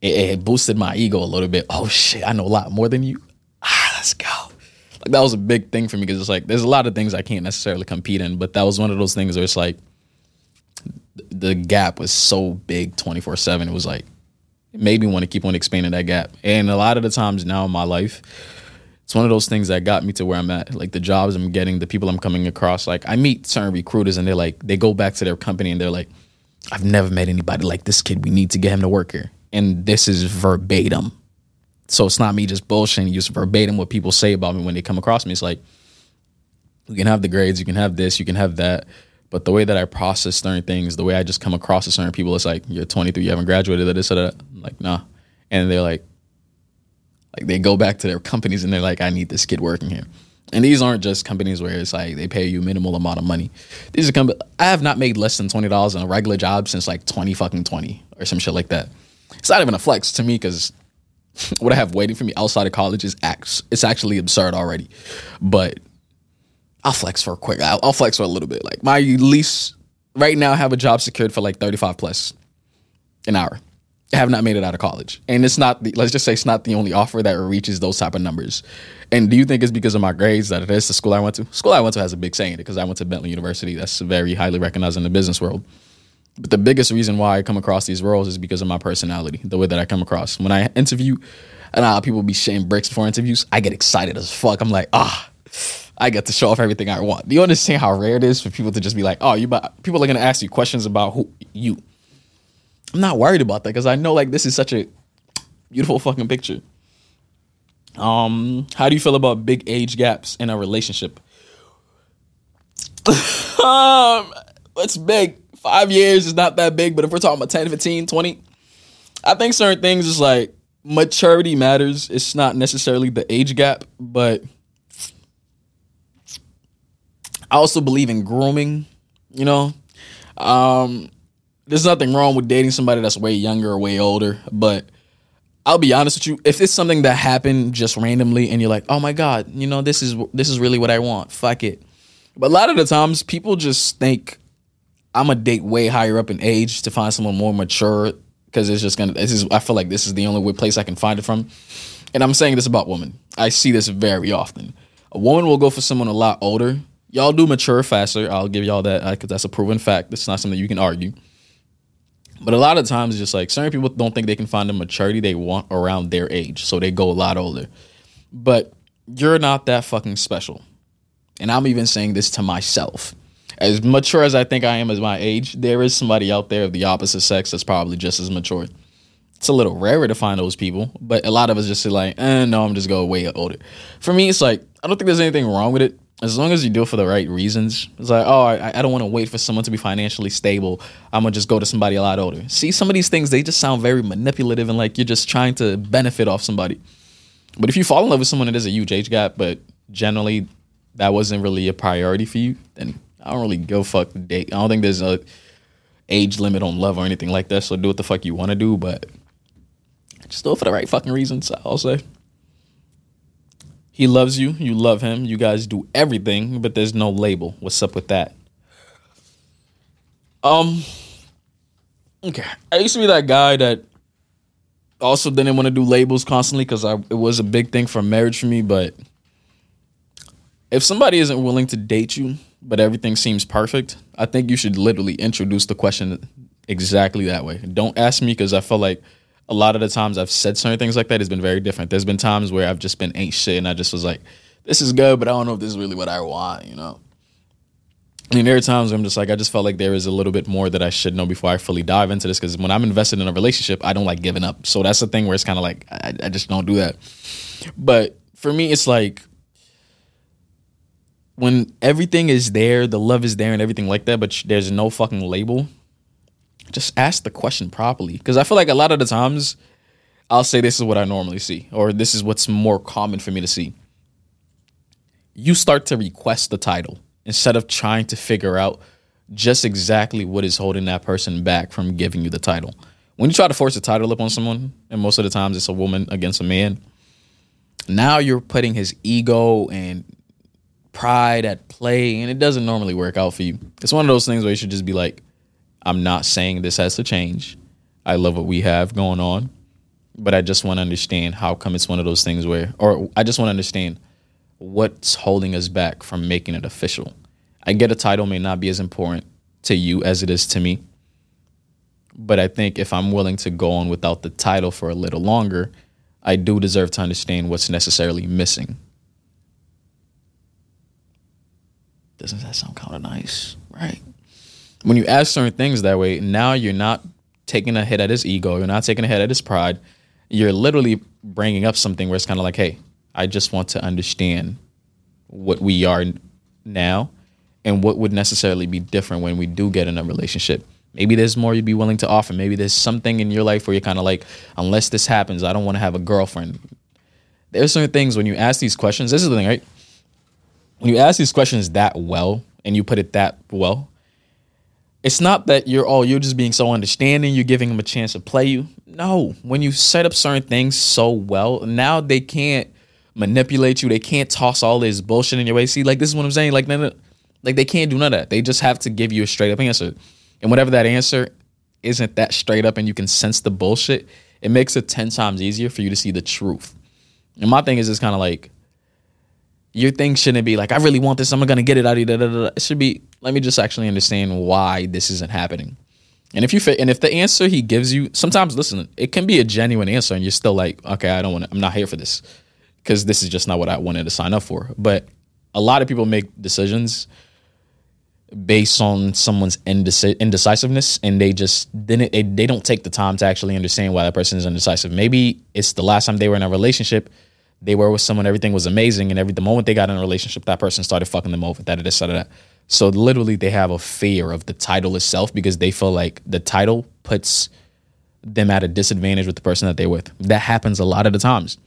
it, it, boosted my ego a little bit. Oh shit, I know a lot more than you. Ah, let's go. Like that was a big thing for me because it's like there's a lot of things I can't necessarily compete in, but that was one of those things where it's like the gap was so big 24 7. It was like it made me want to keep on expanding that gap. And a lot of the times now in my life, it's one of those things that got me to where I'm at. Like the jobs I'm getting, the people I'm coming across. Like I meet certain recruiters and they're like, they go back to their company and they're like, I've never met anybody like this kid. We need to get him to work here. And this is verbatim. So it's not me just bullshitting, just verbatim what people say about me when they come across me. It's like, you can have the grades, you can have this, you can have that. But the way that I process certain things, the way I just come across to certain people, it's like you're 23, you haven't graduated, that this or that. I'm like, nah. And they're like, like they go back to their companies and they're like, I need this kid working here. And these aren't just companies where it's like they pay you minimal amount of money. These are companies. I have not made less than twenty dollars in a regular job since like twenty fucking twenty or some shit like that. It's not even a flex to me because [LAUGHS] what I have waiting for me outside of college is acts. It's actually absurd already. But I'll flex for a quick. I'll, I'll flex for a little bit. Like my lease right now, I have a job secured for like thirty five plus an hour. I have not made it out of college, and it's not. The, let's just say it's not the only offer that reaches those type of numbers. And do you think it's because of my grades that it is the school I went to? School I went to has a big saying because I went to Bentley University. That's very highly recognized in the business world. But the biggest reason why I come across these roles is because of my personality, the way that I come across. When I interview, and uh, people be shitting bricks before interviews, I get excited as fuck. I'm like, ah, I get to show off everything I want. Do you understand how rare it is for people to just be like, oh, you? But people are gonna ask you questions about who you. I'm not worried about that because I know like this is such a beautiful fucking picture. Um, how do you feel about big age gaps in a relationship? [LAUGHS] um, it's big. Five years is not that big, but if we're talking about 10, 15, 20, I think certain things is like maturity matters. It's not necessarily the age gap, but I also believe in grooming. You know, um, there's nothing wrong with dating somebody that's way younger or way older, but I'll be honest with you. If it's something that happened just randomly and you're like, oh my god, you know, this is this is really what I want. Fuck it. But a lot of the times, people just think I'm a date way higher up in age to find someone more mature because it's just gonna. This is I feel like this is the only place I can find it from. And I'm saying this about women. I see this very often. A woman will go for someone a lot older y'all do mature faster. I'll give y'all that uh, because that's a proven fact. It's not something you can argue. But a lot of times, it's just like certain people don't think they can find the maturity they want around their age, so they go a lot older. But you're not that fucking special. And I'm even saying this to myself. As mature as I think I am as my age, there is somebody out there of the opposite sex that's probably just as mature. It's a little rarer to find those people, but a lot of us just say like, eh, no, I'm just going way older. For me, it's like I don't think there's anything wrong with it as long as you do it for the right reasons, it's like, oh, I, I don't want to wait for someone to be financially stable. I'm gonna just go to somebody a lot older. See, some of these things they just sound very manipulative and like you're just trying to benefit off somebody. But if you fall in love with someone that is a huge age gap, but generally that wasn't really a priority for you, then I don't really go fuck the date. I don't think there's a age limit on love or anything like that. So do what the fuck you want to do, but just do it for the right fucking reasons. I'll say. He loves you. You love him. You guys do everything, but there's no label. What's up with that? Um. Okay, I used to be that guy that also didn't want to do labels constantly because I it was a big thing for marriage for me. But if somebody isn't willing to date you, but everything seems perfect, I think you should literally introduce the question exactly that way. Don't ask me because I feel like a lot of the times I've said certain things like that has been very different. There's been times where I've just been ain't shit and I just was like, this is good, but I don't know if this is really what I want, you know? Mean, there are times where I'm just like, I just felt like there is a little bit more that I should know before I fully dive into this. Because when I'm invested in a relationship, I don't like giving up. So that's the thing where it's kind of like, I, I just don't do that. But for me, it's like, when everything is there, the love is there and everything like that, but there's no fucking label, just ask the question properly. Because I feel like a lot of the times I'll say this is what I normally see, or this is what's more common for me to see. You start to request the title instead of trying to figure out just exactly what is holding that person back from giving you the title. When you try to force a title up on someone, and most of the times it's a woman against a man, now you're putting his ego and pride at play, and it doesn't normally work out for you. It's one of those things where you should just be like, I'm not saying this has to change. I love what we have going on, but I just want to understand how come it's one of those things where, or I just want to understand what's holding us back from making it official. I get a title may not be as important to you as it is to me, but I think if I'm willing to go on without the title for a little longer, I do deserve to understand what's necessarily missing. Doesn't that sound kind of nice? Right when you ask certain things that way, now you're not taking a hit at his ego. You're not taking a hit at his pride. You're literally bringing up something where it's kind of like, hey, I just want to understand what we are now and what would necessarily be different when we do get in a relationship. Maybe there's more you'd be willing to offer. Maybe there's something in your life where you're kind of like, unless this happens, I don't want to have a girlfriend. There's certain things when you ask these questions. This is the thing, right? When you ask these questions that well and you put it that well, it's not that you're oh you're just being so understanding you're giving them a chance to play you. No when you set up certain things so well now they can't manipulate you they can't toss all this bullshit in your way. See like this is what i'm saying like like they can't do none of that. They just have to give you a straight up answer. And whatever that answer isn't that straight up and you can sense the bullshit it makes it 10 times easier for you to see the truth. And my thing is it's kind of like your thing shouldn't be like, I really want this. I'm gonna get it out of you. It should be, let me just actually understand why this isn't happening. And if you fit, and if the answer he gives you, sometimes listen, it can be a genuine answer, and you're still like, okay, I don't want. I'm not here for this because this is just not what I wanted to sign up for. But a lot of people make decisions based on someone's indecisiveness, and they just didn't. They, they don't take the time to actually understand why that person is indecisive. Maybe it's the last time they were in a relationship they were with someone, everything was amazing, and every the moment they got in a relationship, that person started fucking them over. That, this. So literally, they have a fear of the title itself because they feel like the title puts them at a disadvantage with the person that they're with. That happens a lot of the times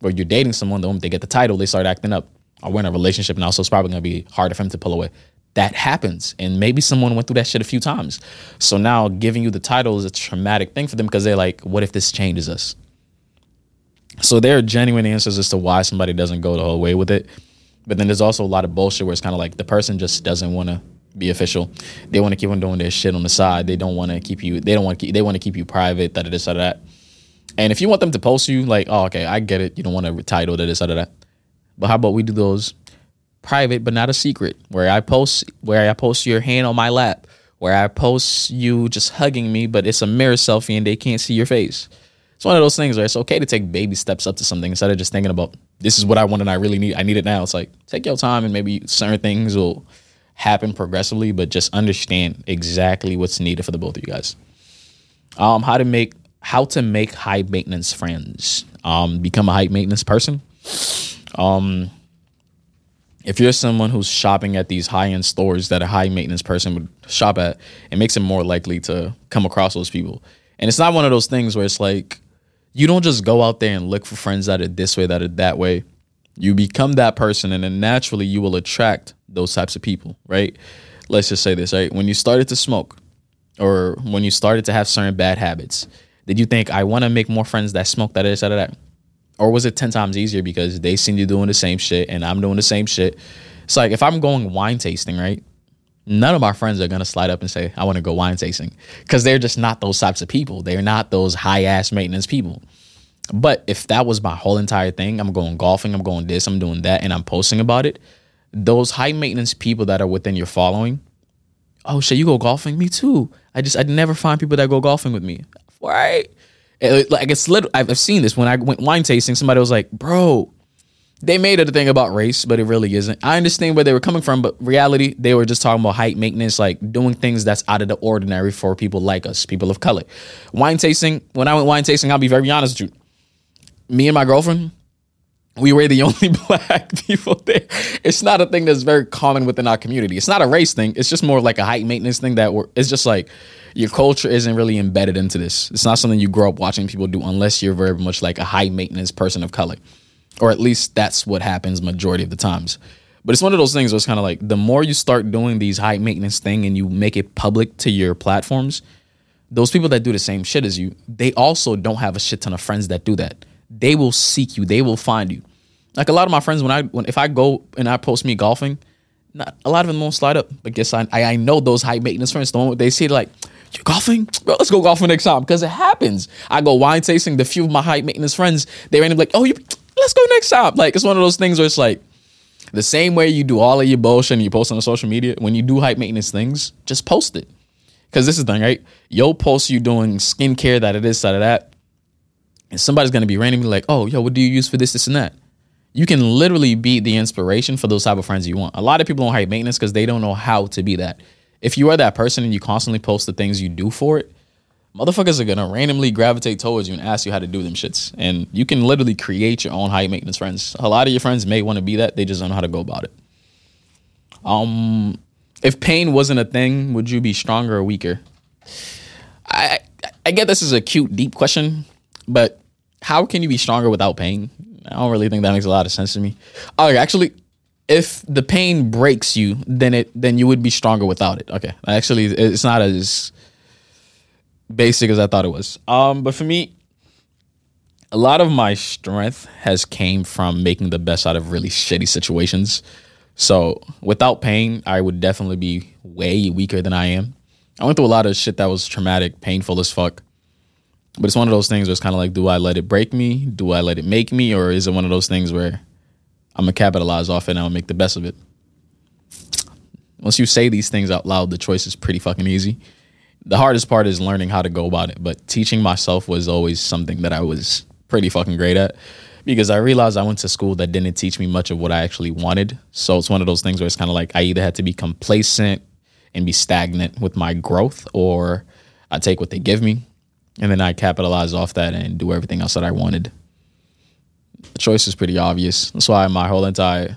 where you're dating someone, the moment they get the title, they start acting up. Or we're in a relationship now, so it's probably gonna be harder for him to pull away. That happens. And maybe someone went through that shit a few times. So now giving you the title is a traumatic thing for them because they're like, what if this changes us? So there are genuine answers as to why somebody doesn't go the whole way with it. But then there's also a lot of bullshit where it's kind of like the person just doesn't want to be official. They want to keep on doing their shit on the side. They don't want to keep you. They don't want. They want to keep you private. That this, that, that. And if you want them to post you, like, oh, okay, I get it. You don't want to title that, this, that, that. But how about we do those private, but not a secret, where I post, where I post your hand on my lap, where I post you just hugging me, but it's a mirror selfie and they can't see your face it's one of those things where it's okay to take baby steps up to something instead of just thinking about this is what I want and I really need. I need it now. It's like take your time and maybe certain things will happen progressively, but just understand exactly what's needed for the both of you guys. Um, how to make how to make high maintenance friends. Um, become a high maintenance person. Um, if you're someone who's shopping at these high end stores that a high maintenance person would shop at, it makes it more likely to come across those people. And it's not one of those things where it's like you don't just go out there and look for friends that are this way, that are that way. You become that person, and then naturally you will attract those types of people, right? Let's just say this, right? When you started to smoke, or when you started to have certain bad habits, did you think I want to make more friends that smoke that is that that? Or was it 10 times easier because they seen you doing the same shit and I'm doing the same shit? It's like if I'm going wine tasting, right? None of my friends are gonna slide up and say, I want to go wine tasting. Because they're just not those types of people. They're not those high ass maintenance people. But if that was my whole entire thing, I'm going golfing, I'm going this, I'm doing that, and I'm posting about it, those high maintenance people that are within your following, oh shit, you go golfing? Me too. I just I never find people that go golfing with me. Right? like it's little. I've seen this when I went wine tasting. Somebody was like, "Bro, they made it a thing about race, but it really isn't." I understand where they were coming from, but reality, they were just talking about height maintenance, like doing things that's out of the ordinary for people like us, people of color. Wine tasting. When I went wine tasting, I'll be very honest with you. Me and my girlfriend, we were the [LAUGHS] only black people there. It's not a thing that's very common within our community. It's not a race thing. It's just more like a height maintenance thing that we're, it's just like your culture isn't really embedded into this. It's not something you grow up watching people do unless you're very much like a high maintenance person of color. Or at least that's what happens majority of the times. But it's one of those things where it's kind of like the more you start doing these high maintenance thing and you make it public to your platforms, those people that do the same shit as you, they also don't have a shit ton of friends that do that. They will seek you. They will find you. Like a lot of my friends, when I when if I go and I post me golfing, not a lot of them won't slide up. But guess I I know those high maintenance friends. The one they see like, you're golfing? Bro, let's go golfing next time because it happens. I go wine tasting. The few of my high maintenance friends, they randomly like, oh, you, let's go next time. Like it's one of those things where it's like the same way you do all of your bullshit and you post on the social media. When you do hype maintenance things, just post it. Because this is the thing, right? You'll post you doing skincare, that it is, that of that. And somebody's gonna be randomly like, oh, yo, what do you use for this, this, and that? You can literally be the inspiration for those type of friends you want. A lot of people don't hype maintenance because they don't know how to be that if you are that person and you constantly post the things you do for it, motherfuckers are gonna randomly gravitate towards you and ask you how to do them shits. And you can literally create your own high maintenance friends. A lot of your friends may want to be that, they just don't know how to go about it. Um, if pain wasn't a thing, would you be stronger or weaker? I I get this is a cute, deep question, but how can you be stronger without pain? I don't really think that makes a lot of sense to me. Oh, actually, if the pain breaks you, then it then you would be stronger without it. Okay, actually, it's not as basic as I thought it was. Um, but for me, a lot of my strength has came from making the best out of really shitty situations. So without pain, I would definitely be way weaker than I am. I went through a lot of shit that was traumatic, painful as fuck. But it's one of those things where it's kind of like, do I let it break me? Do I let it make me? Or is it one of those things where I'm gonna capitalize off it and I'll make the best of it. Once you say these things out loud, the choice is pretty fucking easy. The hardest part is learning how to go about it, but teaching myself was always something that I was pretty fucking great at because I realized I went to school that didn't teach me much of what I actually wanted. So it's one of those things where it's kind of like I either had to be complacent and be stagnant with my growth or I take what they give me and then I capitalize off that and do everything else that I wanted the choice is pretty obvious. That's why my whole entire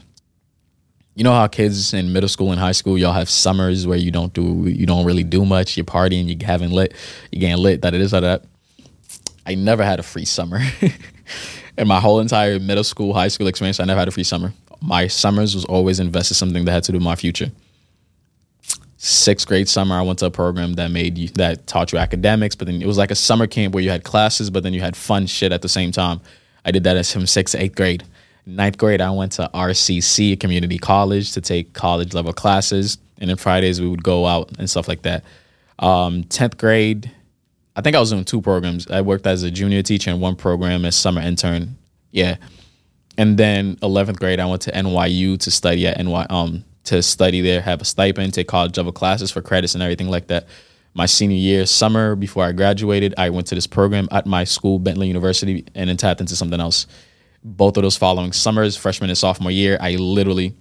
you know how kids in middle school and high school y'all have summers where you don't do you don't really do much you're partying you haven't lit you getting lit that it is like that. I never had a free summer. [LAUGHS] In my whole entire middle school high school experience i never had a free summer. My summers was always invested something that had to do with my future. Sixth grade summer i went to a program that made you that taught you academics but then it was like a summer camp where you had classes but then you had fun shit at the same time. I did that as from sixth eighth grade. Ninth grade, I went to RCC, community college, to take college level classes. And then Fridays, we would go out and stuff like that. Um, 10th grade, I think I was doing two programs. I worked as a junior teacher in one program as summer intern. Yeah. And then 11th grade, I went to NYU to study at NY, um, to study there, have a stipend, take college level classes for credits and everything like that my senior year, summer before I graduated, I went to this program at my school, Bentley University, and then tapped into something else. Both of those following summers, freshman and sophomore year, I literally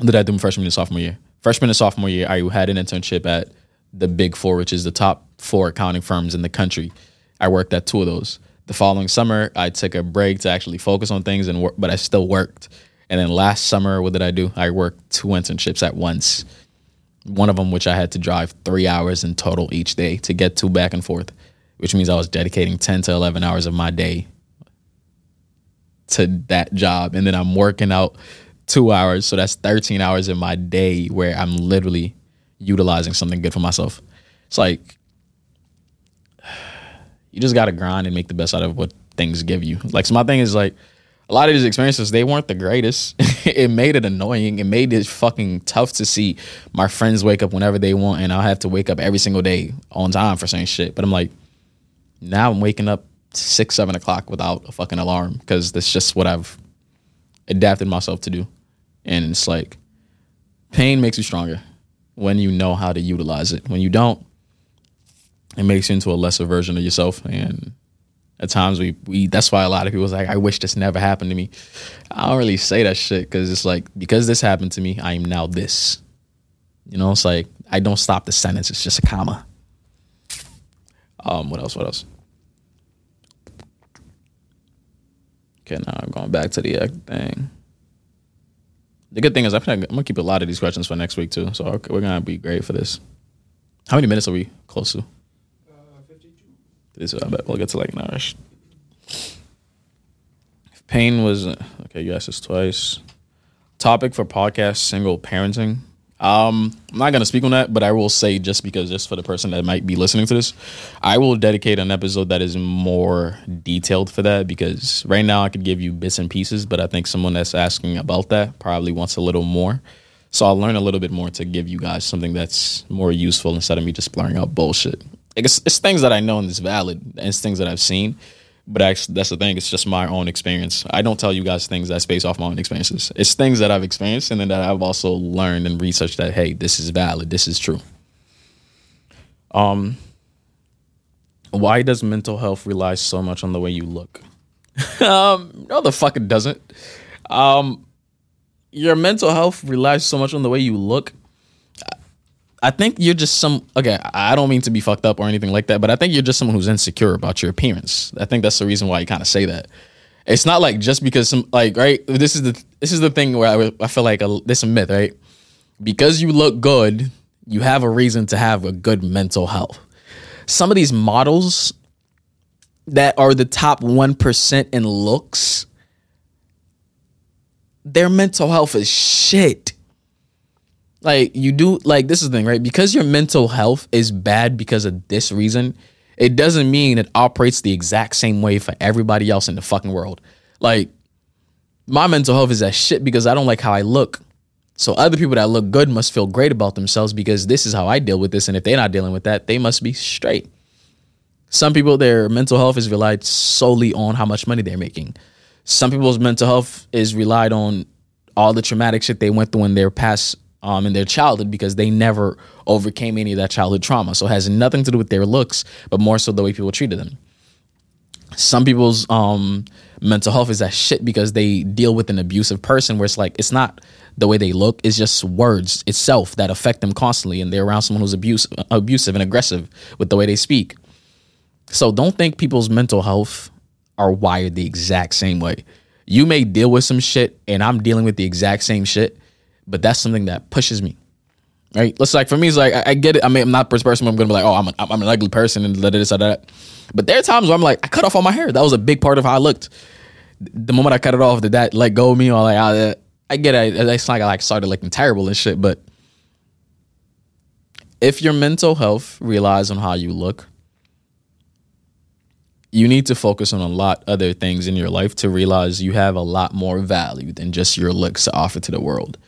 did I do freshman and sophomore year? Freshman and sophomore year, I had an internship at the Big Four, which is the top four accounting firms in the country. I worked at two of those. The following summer, I took a break to actually focus on things and work, but I still worked. And then last summer, what did I do? I worked two internships at once. One of them, which I had to drive three hours in total each day to get to back and forth, which means I was dedicating 10 to 11 hours of my day to that job. And then I'm working out two hours. So that's 13 hours in my day where I'm literally utilizing something good for myself. It's like, [SIGHS] you just got to grind and make the best out of what things give you. Like, so my thing is like, a lot of these experiences, they weren't the greatest. [LAUGHS] it made it annoying. It made it fucking tough to see my friends wake up whenever they want, and I'll have to wake up every single day on time for saying shit. But I'm like, now I'm waking up six, seven o'clock without a fucking alarm because that's just what I've adapted myself to do. And it's like, pain makes you stronger when you know how to utilize it. When you don't, it makes you into a lesser version of yourself. And at times we we that's why a lot of people like, I wish this never happened to me. I don't really say that shit because it's like because this happened to me, I am now this. You know, it's like I don't stop the sentence, it's just a comma. Um, what else? What else? Okay, now uh, I'm going back to the egg thing. The good thing is I think I'm gonna keep a lot of these questions for next week too. So okay, we're gonna be great for this. How many minutes are we close to? Uh, this I bet we'll get to like an hour. If pain was uh, okay, you asked this twice. Topic for podcast: single parenting. Um, I'm not gonna speak on that, but I will say just because just for the person that might be listening to this, I will dedicate an episode that is more detailed for that because right now I could give you bits and pieces, but I think someone that's asking about that probably wants a little more. So I'll learn a little bit more to give you guys something that's more useful instead of me just blurring out bullshit it's, it's things that I know and it's valid, and it's things that I've seen. But actually, that's the thing. It's just my own experience. I don't tell you guys things that's based off my own experiences. It's things that I've experienced and then that I've also learned and researched that hey, this is valid. This is true. Um, why does mental health rely so much on the way you look? [LAUGHS] um, no, the fuck it doesn't. Um, your mental health relies so much on the way you look I think you're just some okay, I don't mean to be fucked up or anything like that, but I think you're just someone who's insecure about your appearance. I think that's the reason why you kind of say that. It's not like just because some like right. This is the this is the thing where I, I feel like a, this is a myth, right? Because you look good, you have a reason to have a good mental health. Some of these models that are the top one percent in looks, their mental health is shit like you do like this is the thing, right? Because your mental health is bad because of this reason, it doesn't mean it operates the exact same way for everybody else in the fucking world. Like my mental health is that shit because I don't like how I look. So other people that look good must feel great about themselves because this is how I deal with this. And if they're not dealing with that, they must be straight. Some people, their mental health is relied solely on how much money they're making. Some people's mental health is relied on all the traumatic shit they went through in their past um, in their childhood because they never overcame any of that childhood trauma. So it has nothing to do with their looks, but more so the way people treated them. Some people's um, mental health is that shit because they deal with an abusive person where it's like it's not the way they look, it's just words itself that affect them constantly, and they're around someone who's abuse, abusive and aggressive with the way they speak. So don't think people's mental health are wired the exact same way. You may deal with some shit, and I'm dealing with the exact same shit but that's something that pushes me. Right? Let's like for me, it's like I, I get it. I mean, I'm not the person. I'm gonna be like, oh, I'm, a, I'm an ugly person and this or that. But there are times where I'm like, I cut off all my hair. That was a big part of how I looked. The moment I cut it off, did that let go of me? Or like, I, I get it. It's like I like started looking terrible and shit. But if your mental health relies on how you look, you need to focus on a lot other things in your life to realize you have a lot more value than just your looks to offer to the world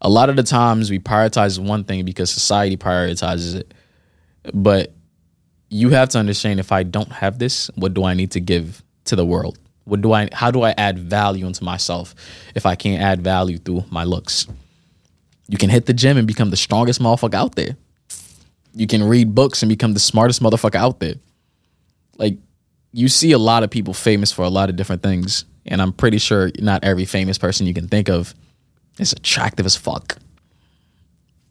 a lot of the times we prioritize one thing because society prioritizes it. But you have to understand if I don't have this, what do I need to give to the world? What do I how do I add value into myself if I can't add value through my looks? You can hit the gym and become the strongest motherfucker out there. You can read books and become the smartest motherfucker out there. Like you see a lot of people famous for a lot of different things, and I'm pretty sure not every famous person you can think of it's attractive as fuck.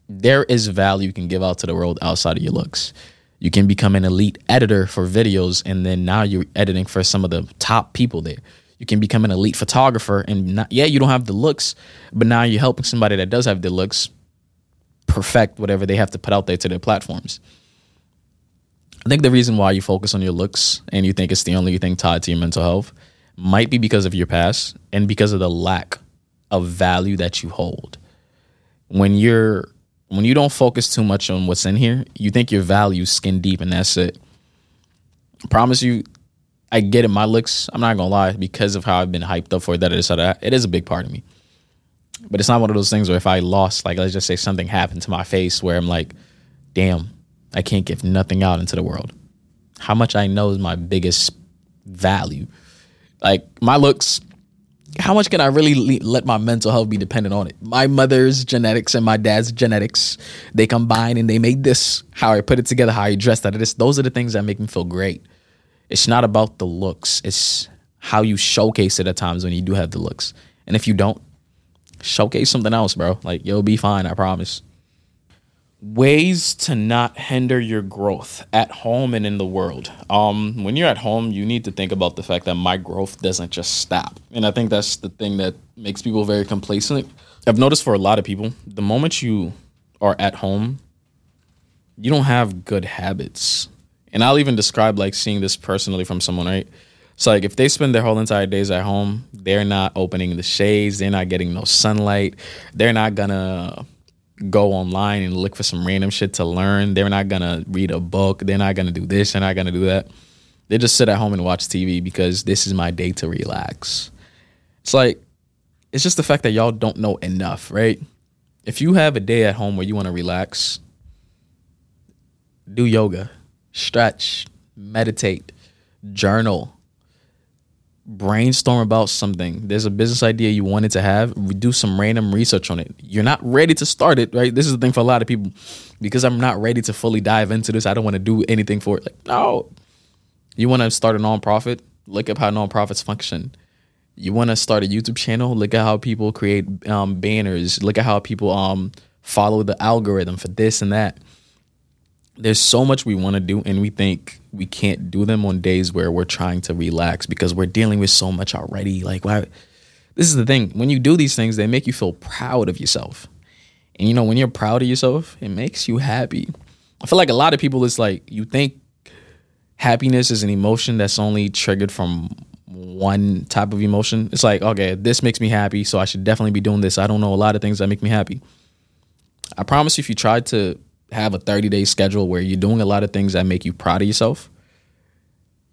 There is value you can give out to the world outside of your looks. You can become an elite editor for videos, and then now you're editing for some of the top people there. You can become an elite photographer and not, yeah, you don't have the looks, but now you're helping somebody that does have the looks perfect whatever they have to put out there to their platforms. I think the reason why you focus on your looks and you think it's the only thing tied to your mental health might be because of your past and because of the lack of value that you hold. When you're when you don't focus too much on what's in here, you think your value skin deep and that's it. I promise you, I get it. My looks, I'm not gonna lie, because of how I've been hyped up for that, it is, it is a big part of me. But it's not one of those things where if I lost, like let's just say something happened to my face where I'm like, damn, I can't give nothing out into the world. How much I know is my biggest value. Like my looks, how much can I really let my mental health be dependent on it? My mother's genetics and my dad's genetics, they combine and they make this. How I put it together, how I dress that. This, those are the things that make me feel great. It's not about the looks. It's how you showcase it at times when you do have the looks. And if you don't, showcase something else, bro. Like you'll be fine, I promise. Ways to not hinder your growth at home and in the world. Um, when you're at home, you need to think about the fact that my growth doesn't just stop. And I think that's the thing that makes people very complacent. I've noticed for a lot of people, the moment you are at home, you don't have good habits. And I'll even describe like seeing this personally from someone, right? So like if they spend their whole entire days at home, they're not opening the shades, they're not getting no sunlight, they're not gonna go online and look for some random shit to learn. They're not gonna read a book, they're not gonna do this, they're not gonna do that. They just sit at home and watch TV because this is my day to relax. It's like it's just the fact that y'all don't know enough, right? If you have a day at home where you want to relax, do yoga, stretch, meditate, journal, brainstorm about something. There's a business idea you wanted to have. We Do some random research on it. You're not ready to start it, right? This is the thing for a lot of people. Because I'm not ready to fully dive into this. I don't want to do anything for it. Like, no. You want to start a nonprofit? Look up how nonprofits function. You want to start a YouTube channel? Look at how people create um, banners. Look at how people um, follow the algorithm for this and that there's so much we want to do and we think we can't do them on days where we're trying to relax because we're dealing with so much already. Like why this is the thing when you do these things they make you feel proud of yourself. And you know when you're proud of yourself it makes you happy. I feel like a lot of people it's like you think happiness is an emotion that's only triggered from one type of emotion. It's like okay this makes me happy so i should definitely be doing this. I don't know a lot of things that make me happy. I promise you if you try to have a 30 day schedule where you're doing a lot of things that make you proud of yourself,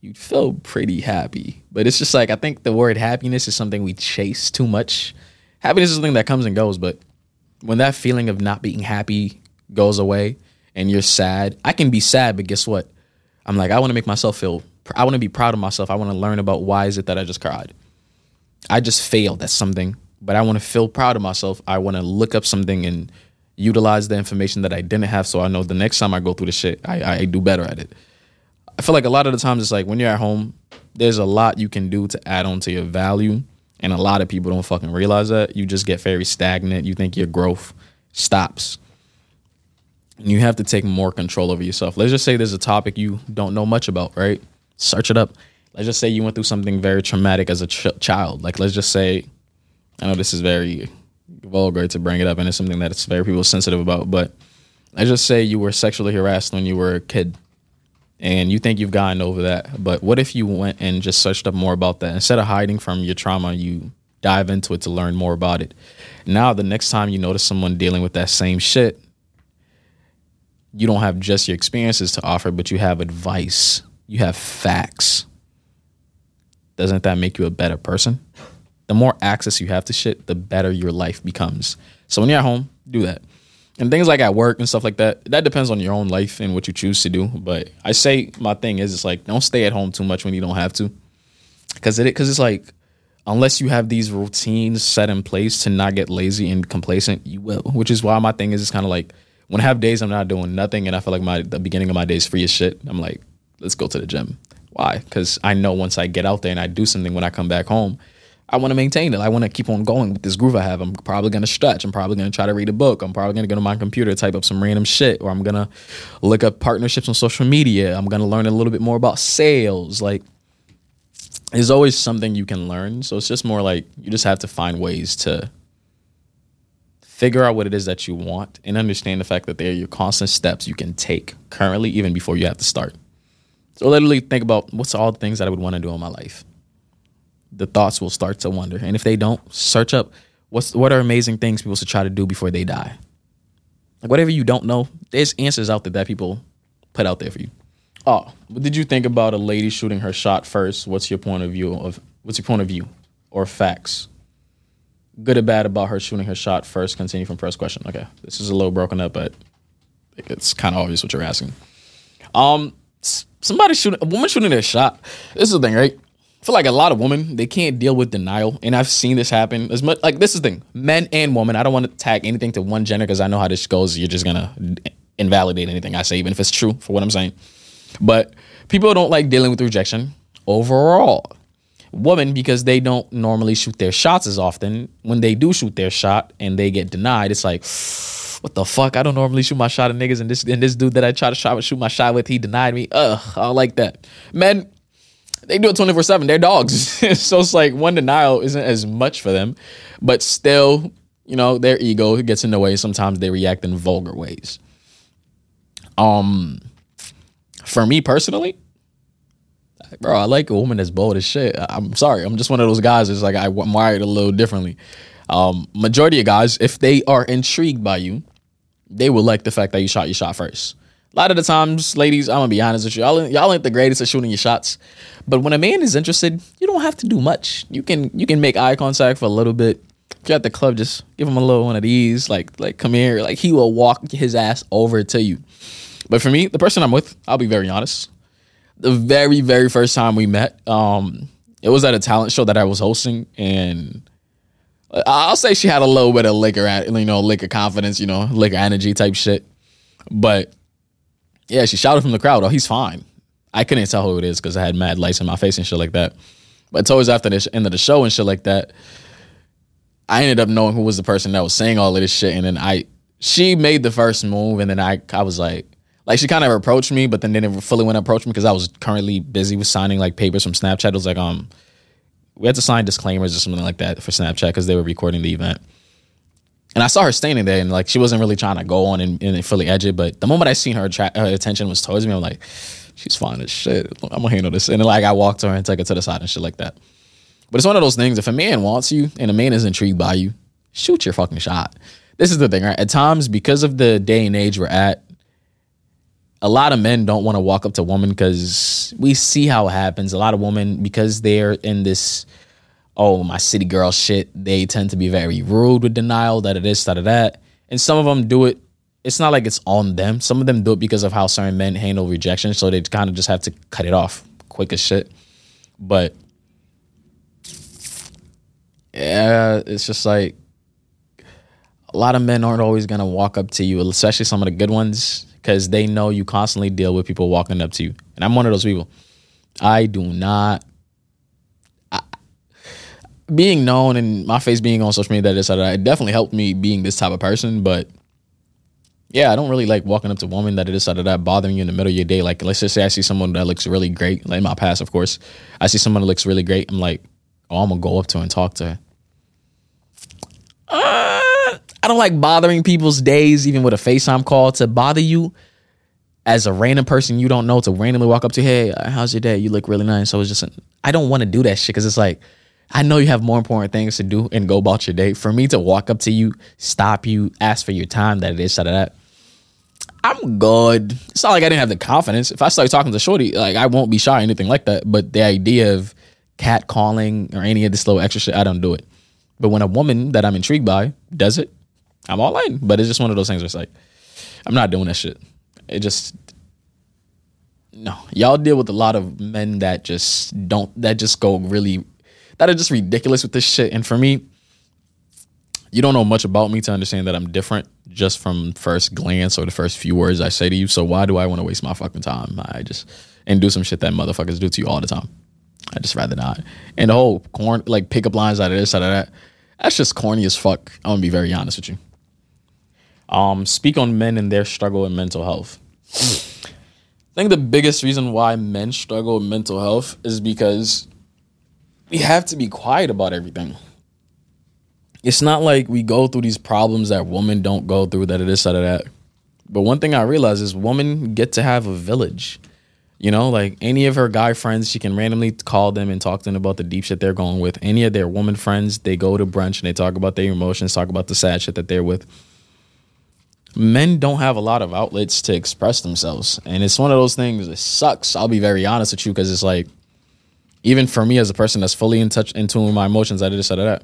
you'd feel pretty happy. But it's just like, I think the word happiness is something we chase too much. Happiness is something that comes and goes, but when that feeling of not being happy goes away and you're sad, I can be sad, but guess what? I'm like, I want to make myself feel, I want to be proud of myself. I want to learn about why is it that I just cried. I just failed at something, but I want to feel proud of myself. I want to look up something and utilize the information that I didn't have so I know the next time I go through the shit, I, I do better at it. I feel like a lot of the times it's like when you're at home, there's a lot you can do to add on to your value. And a lot of people don't fucking realize that. You just get very stagnant. You think your growth stops. And you have to take more control over yourself. Let's just say there's a topic you don't know much about, right? Search it up. Let's just say you went through something very traumatic as a ch- child. Like, let's just say, I know this is very vulgar to bring it up, and it's something that it's very people sensitive about. But I just say you were sexually harassed when you were a kid, and you think you've gotten over that. But what if you went and just searched up more about that instead of hiding from your trauma? You dive into it to learn more about it. Now, the next time you notice someone dealing with that same shit, you don't have just your experiences to offer, but you have advice, you have facts. Doesn't that make you a better person? The more access you have to shit, the better your life becomes. So when you're at home, do that. And things like at work and stuff like that, that depends on your own life and what you choose to do. But I say my thing is it's like don't stay at home too much when you don't have to. Cause it cause it's like unless you have these routines set in place to not get lazy and complacent, you will. Which is why my thing is it's kind of like when I have days I'm not doing nothing and I feel like my the beginning of my day is free as shit, I'm like, let's go to the gym. Why? Because I know once I get out there and I do something when I come back home, I want to maintain it. I want to keep on going with this groove I have. I'm probably going to stretch. I'm probably going to try to read a book. I'm probably going to go to my computer, type up some random shit, or I'm going to look up partnerships on social media. I'm going to learn a little bit more about sales. Like, there's always something you can learn. So it's just more like you just have to find ways to figure out what it is that you want and understand the fact that there are your constant steps you can take currently, even before you have to start. So literally think about what's all the things that I would want to do in my life. The thoughts will start to wonder. And if they don't, search up what's what are amazing things people should try to do before they die. Like whatever you don't know, there's answers out there that people put out there for you. Oh, what did you think about a lady shooting her shot first? What's your point of view of what's your point of view or facts? Good or bad about her shooting her shot first? Continue from first question. Okay, this is a little broken up, but it's kind of obvious what you're asking. Um, somebody shooting a woman shooting their shot. This is the thing, right? Feel like a lot of women they can't deal with denial, and I've seen this happen as much. Like this is the thing, men and women. I don't want to tag anything to one gender because I know how this goes. You're just gonna invalidate anything I say, even if it's true for what I'm saying. But people don't like dealing with rejection overall. Women, because they don't normally shoot their shots as often, when they do shoot their shot and they get denied, it's like, [SIGHS] what the fuck? I don't normally shoot my shot at niggas, and this and this dude that I try to shot, shoot my shot with, he denied me. Ugh, I like that. Men, they do it 24 7. They're dogs. [LAUGHS] so it's like one denial isn't as much for them, but still, you know, their ego gets in the way. Sometimes they react in vulgar ways. Um, for me personally, bro, I like a woman that's bold as shit. I'm sorry, I'm just one of those guys. It's like I'm wired a little differently. Um, majority of guys, if they are intrigued by you, they will like the fact that you shot your shot first. A lot of the times, ladies, I'm gonna be honest with you, y'all, y'all ain't the greatest at shooting your shots. But when a man is interested, you don't have to do much. You can you can make eye contact for a little bit. If you're at the club, just give him a little one of these, like like come here. Like he will walk his ass over to you. But for me, the person I'm with, I'll be very honest. The very, very first time we met, um, it was at a talent show that I was hosting, and I'll say she had a little bit of liquor at you know, liquor confidence, you know, liquor energy type shit. But yeah, she shouted from the crowd, "Oh, he's fine." I couldn't tell who it is because I had mad lights in my face and shit like that. But it's always after the end of the show and shit like that, I ended up knowing who was the person that was saying all of this shit, and then I she made the first move, and then I I was like, like she kind of approached me, but then didn't fully want to approach me because I was currently busy with signing like papers from Snapchat. It was like um, we had to sign disclaimers or something like that for Snapchat because they were recording the event. And I saw her standing there, and like she wasn't really trying to go on and, and fully edge it. But the moment I seen her, tra- her attention was towards me, I'm like, she's fine as shit. I'm gonna handle this. And like I walked to her and took her to the side and shit like that. But it's one of those things. If a man wants you and a man is intrigued by you, shoot your fucking shot. This is the thing, right? At times, because of the day and age we're at, a lot of men don't want to walk up to women because we see how it happens. A lot of women, because they're in this, oh, my city girl shit, they tend to be very rude with denial, that it is, that of that. And some of them do it. It's not like it's on them. Some of them do it because of how certain men handle rejection. So they kind of just have to cut it off quick as shit. But yeah, it's just like a lot of men aren't always gonna walk up to you, especially some of the good ones because they know you constantly deal with people walking up to you. And I'm one of those people. I do not. Being known and my face being on social media, that it definitely helped me being this type of person. But yeah, I don't really like walking up to women that is that bothering you in the middle of your day. Like, let's just say I see someone that looks really great. Like in my past, of course, I see someone that looks really great. I'm like, oh, I'm gonna go up to her and talk to her. Uh, I don't like bothering people's days, even with a FaceTime call, to bother you as a random person you don't know to randomly walk up to, hey, how's your day? You look really nice. So it's just, I don't want to do that shit because it's like, I know you have more important things to do and go about your day. For me to walk up to you, stop you, ask for your time, that it is, that, that. I'm good. It's not like I didn't have the confidence. If I start talking to Shorty, like I won't be shy or anything like that. But the idea of cat calling or any of this little extra shit, I don't do it. But when a woman that I'm intrigued by does it, I'm all in. But it's just one of those things where it's like, I'm not doing that shit. It just no. Y'all deal with a lot of men that just don't that just go really that are just ridiculous with this shit. And for me, you don't know much about me to understand that I'm different just from first glance or the first few words I say to you. So why do I want to waste my fucking time? I just and do some shit that motherfuckers do to you all the time. I just rather not. And the whole corn like pickup lines out of this, out of that, that's just corny as fuck. I'm gonna be very honest with you. Um, speak on men and their struggle with mental health. I think the biggest reason why men struggle with mental health is because we have to be quiet about everything. It's not like we go through these problems that women don't go through, that it is, that of that. But one thing I realize is women get to have a village. You know, like any of her guy friends, she can randomly call them and talk to them about the deep shit they're going with. Any of their woman friends, they go to brunch and they talk about their emotions, talk about the sad shit that they're with. Men don't have a lot of outlets to express themselves. And it's one of those things, it sucks. I'll be very honest with you because it's like, even for me as a person that's fully in touch, in tune with my emotions, I I did that.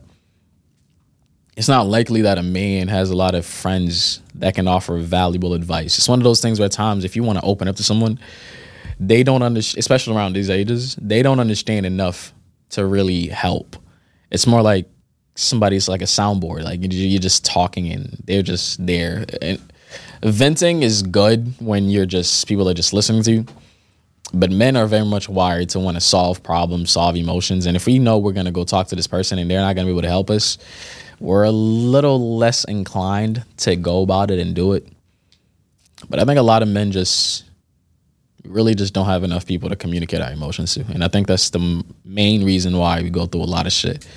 It's not likely that a man has a lot of friends that can offer valuable advice. It's one of those things where at times, if you want to open up to someone, they don't understand, especially around these ages, they don't understand enough to really help. It's more like somebody's like a soundboard, like you're just talking and they're just there. And venting is good when you're just people are just listening to you. But men are very much wired to want to solve problems, solve emotions. And if we know we're going to go talk to this person and they're not going to be able to help us, we're a little less inclined to go about it and do it. But I think a lot of men just really just don't have enough people to communicate our emotions to. And I think that's the main reason why we go through a lot of shit.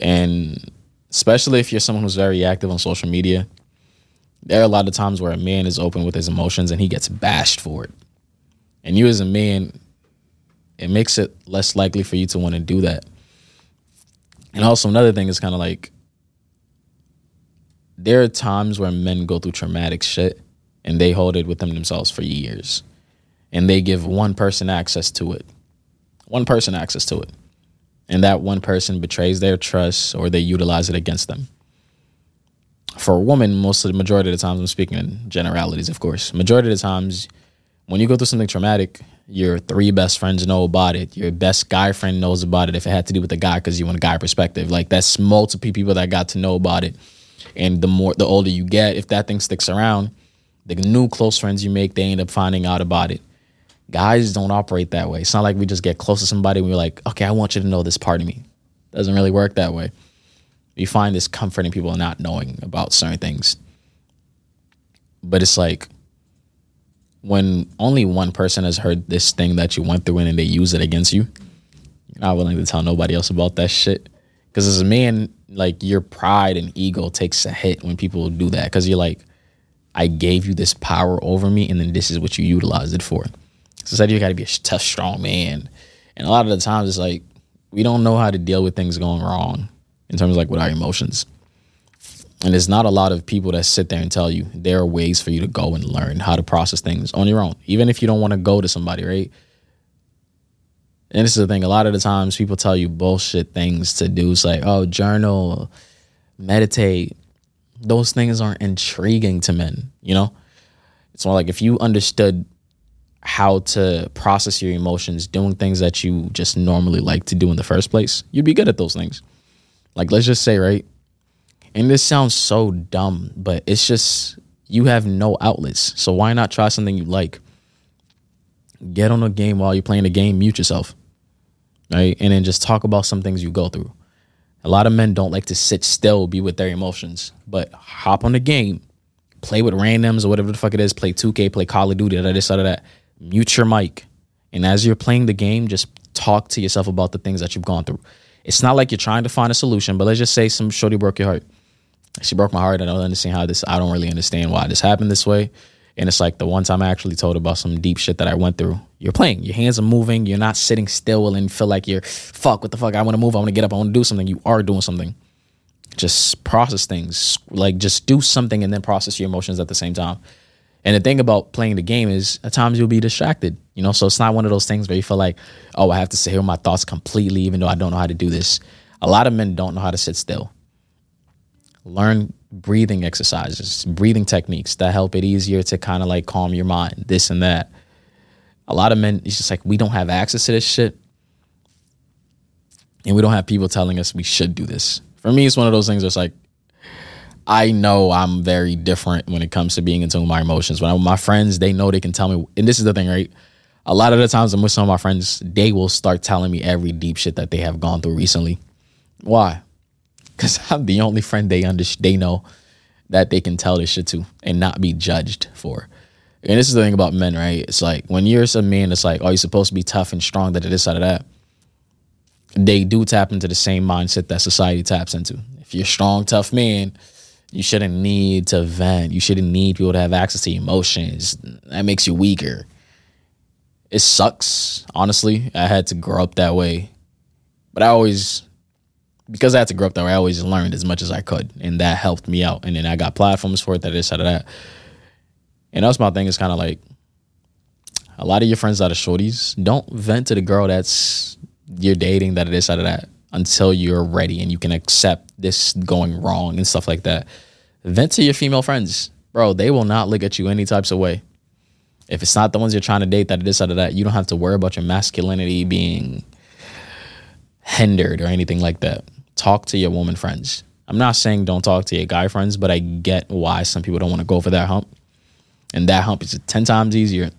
And especially if you're someone who's very active on social media, there are a lot of times where a man is open with his emotions and he gets bashed for it. And you as a man, it makes it less likely for you to want to do that. And also another thing is kind of like there are times where men go through traumatic shit and they hold it within themselves for years and they give one person access to it. One person access to it. And that one person betrays their trust or they utilize it against them. For a woman, most of the majority of the times, I'm speaking in generalities, of course. Majority of the times, when you go through something traumatic, your three best friends know about it. Your best guy friend knows about it if it had to do with a guy because you want a guy perspective. Like that's multiple people that got to know about it. And the more the older you get, if that thing sticks around, the new close friends you make, they end up finding out about it. Guys don't operate that way. It's not like we just get close to somebody and we're like, okay, I want you to know this part of me. Doesn't really work that way. You find this comfort in people not knowing about certain things. But it's like when only one person has heard this thing that you went through and they use it against you, you're not willing to tell nobody else about that shit. Because as a man, like your pride and ego takes a hit when people do that. Because you're like, I gave you this power over me, and then this is what you utilized it for. So said you got to be a tough, strong man. And a lot of the times it's like we don't know how to deal with things going wrong in terms of like with our emotions. And there's not a lot of people that sit there and tell you there are ways for you to go and learn how to process things on your own, even if you don't want to go to somebody, right? And this is the thing, a lot of the times people tell you bullshit things to do. It's like, oh, journal, meditate. Those things aren't intriguing to men, you know? It's more like if you understood how to process your emotions doing things that you just normally like to do in the first place, you'd be good at those things. Like, let's just say, right? And this sounds so dumb, but it's just you have no outlets. So why not try something you like? Get on a game while you're playing the game, mute yourself, right? And then just talk about some things you go through. A lot of men don't like to sit still, be with their emotions, but hop on the game, play with randoms or whatever the fuck it is, play 2K, play Call of Duty, that, this, that, that mute your mic. And as you're playing the game, just talk to yourself about the things that you've gone through. It's not like you're trying to find a solution, but let's just say some shorty broke your heart. She broke my heart. I don't understand how this, I don't really understand why this happened this way. And it's like the one time I actually told about some deep shit that I went through. You're playing, your hands are moving, you're not sitting still and feel like you're, fuck, what the fuck, I wanna move, I wanna get up, I wanna do something. You are doing something. Just process things. Like just do something and then process your emotions at the same time. And the thing about playing the game is at times you'll be distracted, you know? So it's not one of those things where you feel like, oh, I have to sit here with my thoughts completely, even though I don't know how to do this. A lot of men don't know how to sit still. Learn breathing exercises, breathing techniques that help it easier to kind of like calm your mind, this and that. A lot of men, it's just like we don't have access to this shit. And we don't have people telling us we should do this. For me, it's one of those things that's like, I know I'm very different when it comes to being in my emotions. When I'm with my friends, they know they can tell me, and this is the thing, right? A lot of the times I'm with some of my friends, they will start telling me every deep shit that they have gone through recently. Why? Because [LAUGHS] I'm the only friend they under they know that they can tell this shit to and not be judged for. And this is the thing about men, right? It's like when you're a man, it's like, oh, you're supposed to be tough and strong, that this, out of that. they do tap into the same mindset that society taps into. If you're a strong, tough man, you shouldn't need to vent. You shouldn't need people to have access to emotions. That makes you weaker. It sucks, honestly. I had to grow up that way. But I always, because I had to grow up that way, I always learned as much as I could. And that helped me out. And then I got platforms for it, that, this, out of that. And that's my thing is kind of like a lot of your friends that are shorties, don't vent to the girl that's you're dating that it is out of that until you're ready and you can accept this going wrong and stuff like that. Vent to your female friends. Bro, they will not look at you any types of way. If it's not the ones you're trying to date that it is out of that, you don't have to worry about your masculinity being hindered or anything like that. Talk to your woman friends. I'm not saying don't talk to your guy friends, but I get why some people don't want to go for that hump. And that hump is 10 times easier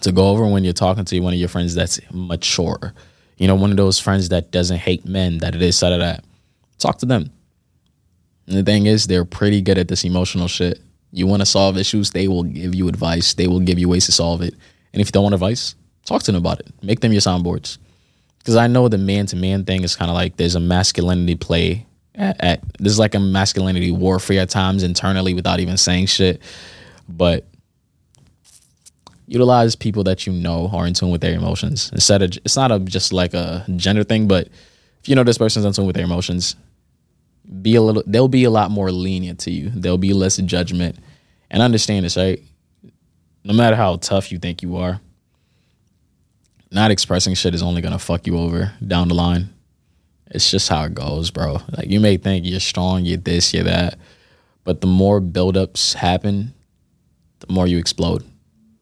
to go over when you're talking to one of your friends that's mature you know, one of those friends that doesn't hate men, that it is side of that. Talk to them. And the thing is, they're pretty good at this emotional shit. You want to solve issues, they will give you advice. They will give you ways to solve it. And if you don't want advice, talk to them about it. Make them your soundboards. Because I know the man to man thing is kind of like there's a masculinity play at, at there's like a masculinity warfare at times internally without even saying shit. But utilize people that you know are in tune with their emotions. Instead of it's not a just like a gender thing but if you know this person's in tune with their emotions be a little they'll be a lot more lenient to you. There'll be less judgment. And understand this right? No matter how tough you think you are not expressing shit is only gonna fuck you over down the line it's just how it goes bro like you may think you're strong you're this you're that but the more buildups happen the more you explode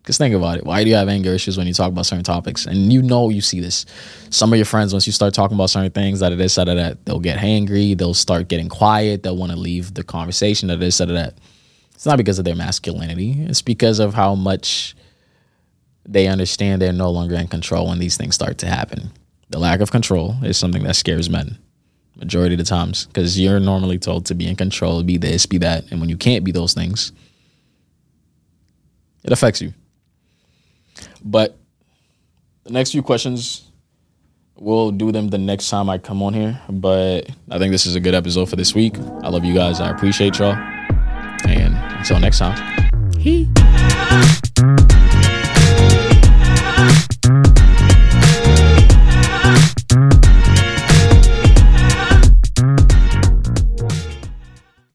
because think about it. Why do you have anger issues when you talk about certain topics? And you know you see this. Some of your friends, once you start talking about certain things, that it is, that of that, they'll get angry, they'll start getting quiet, they'll want to leave the conversation, that it is, that of that. It's not because of their masculinity. It's because of how much they understand they're no longer in control when these things start to happen. The lack of control is something that scares men majority of the times because you're normally told to be in control, be this, be that. And when you can't be those things, it affects you. But the next few questions, we'll do them the next time I come on here. But I think this is a good episode for this week. I love you guys. I appreciate y'all. And until next time. He.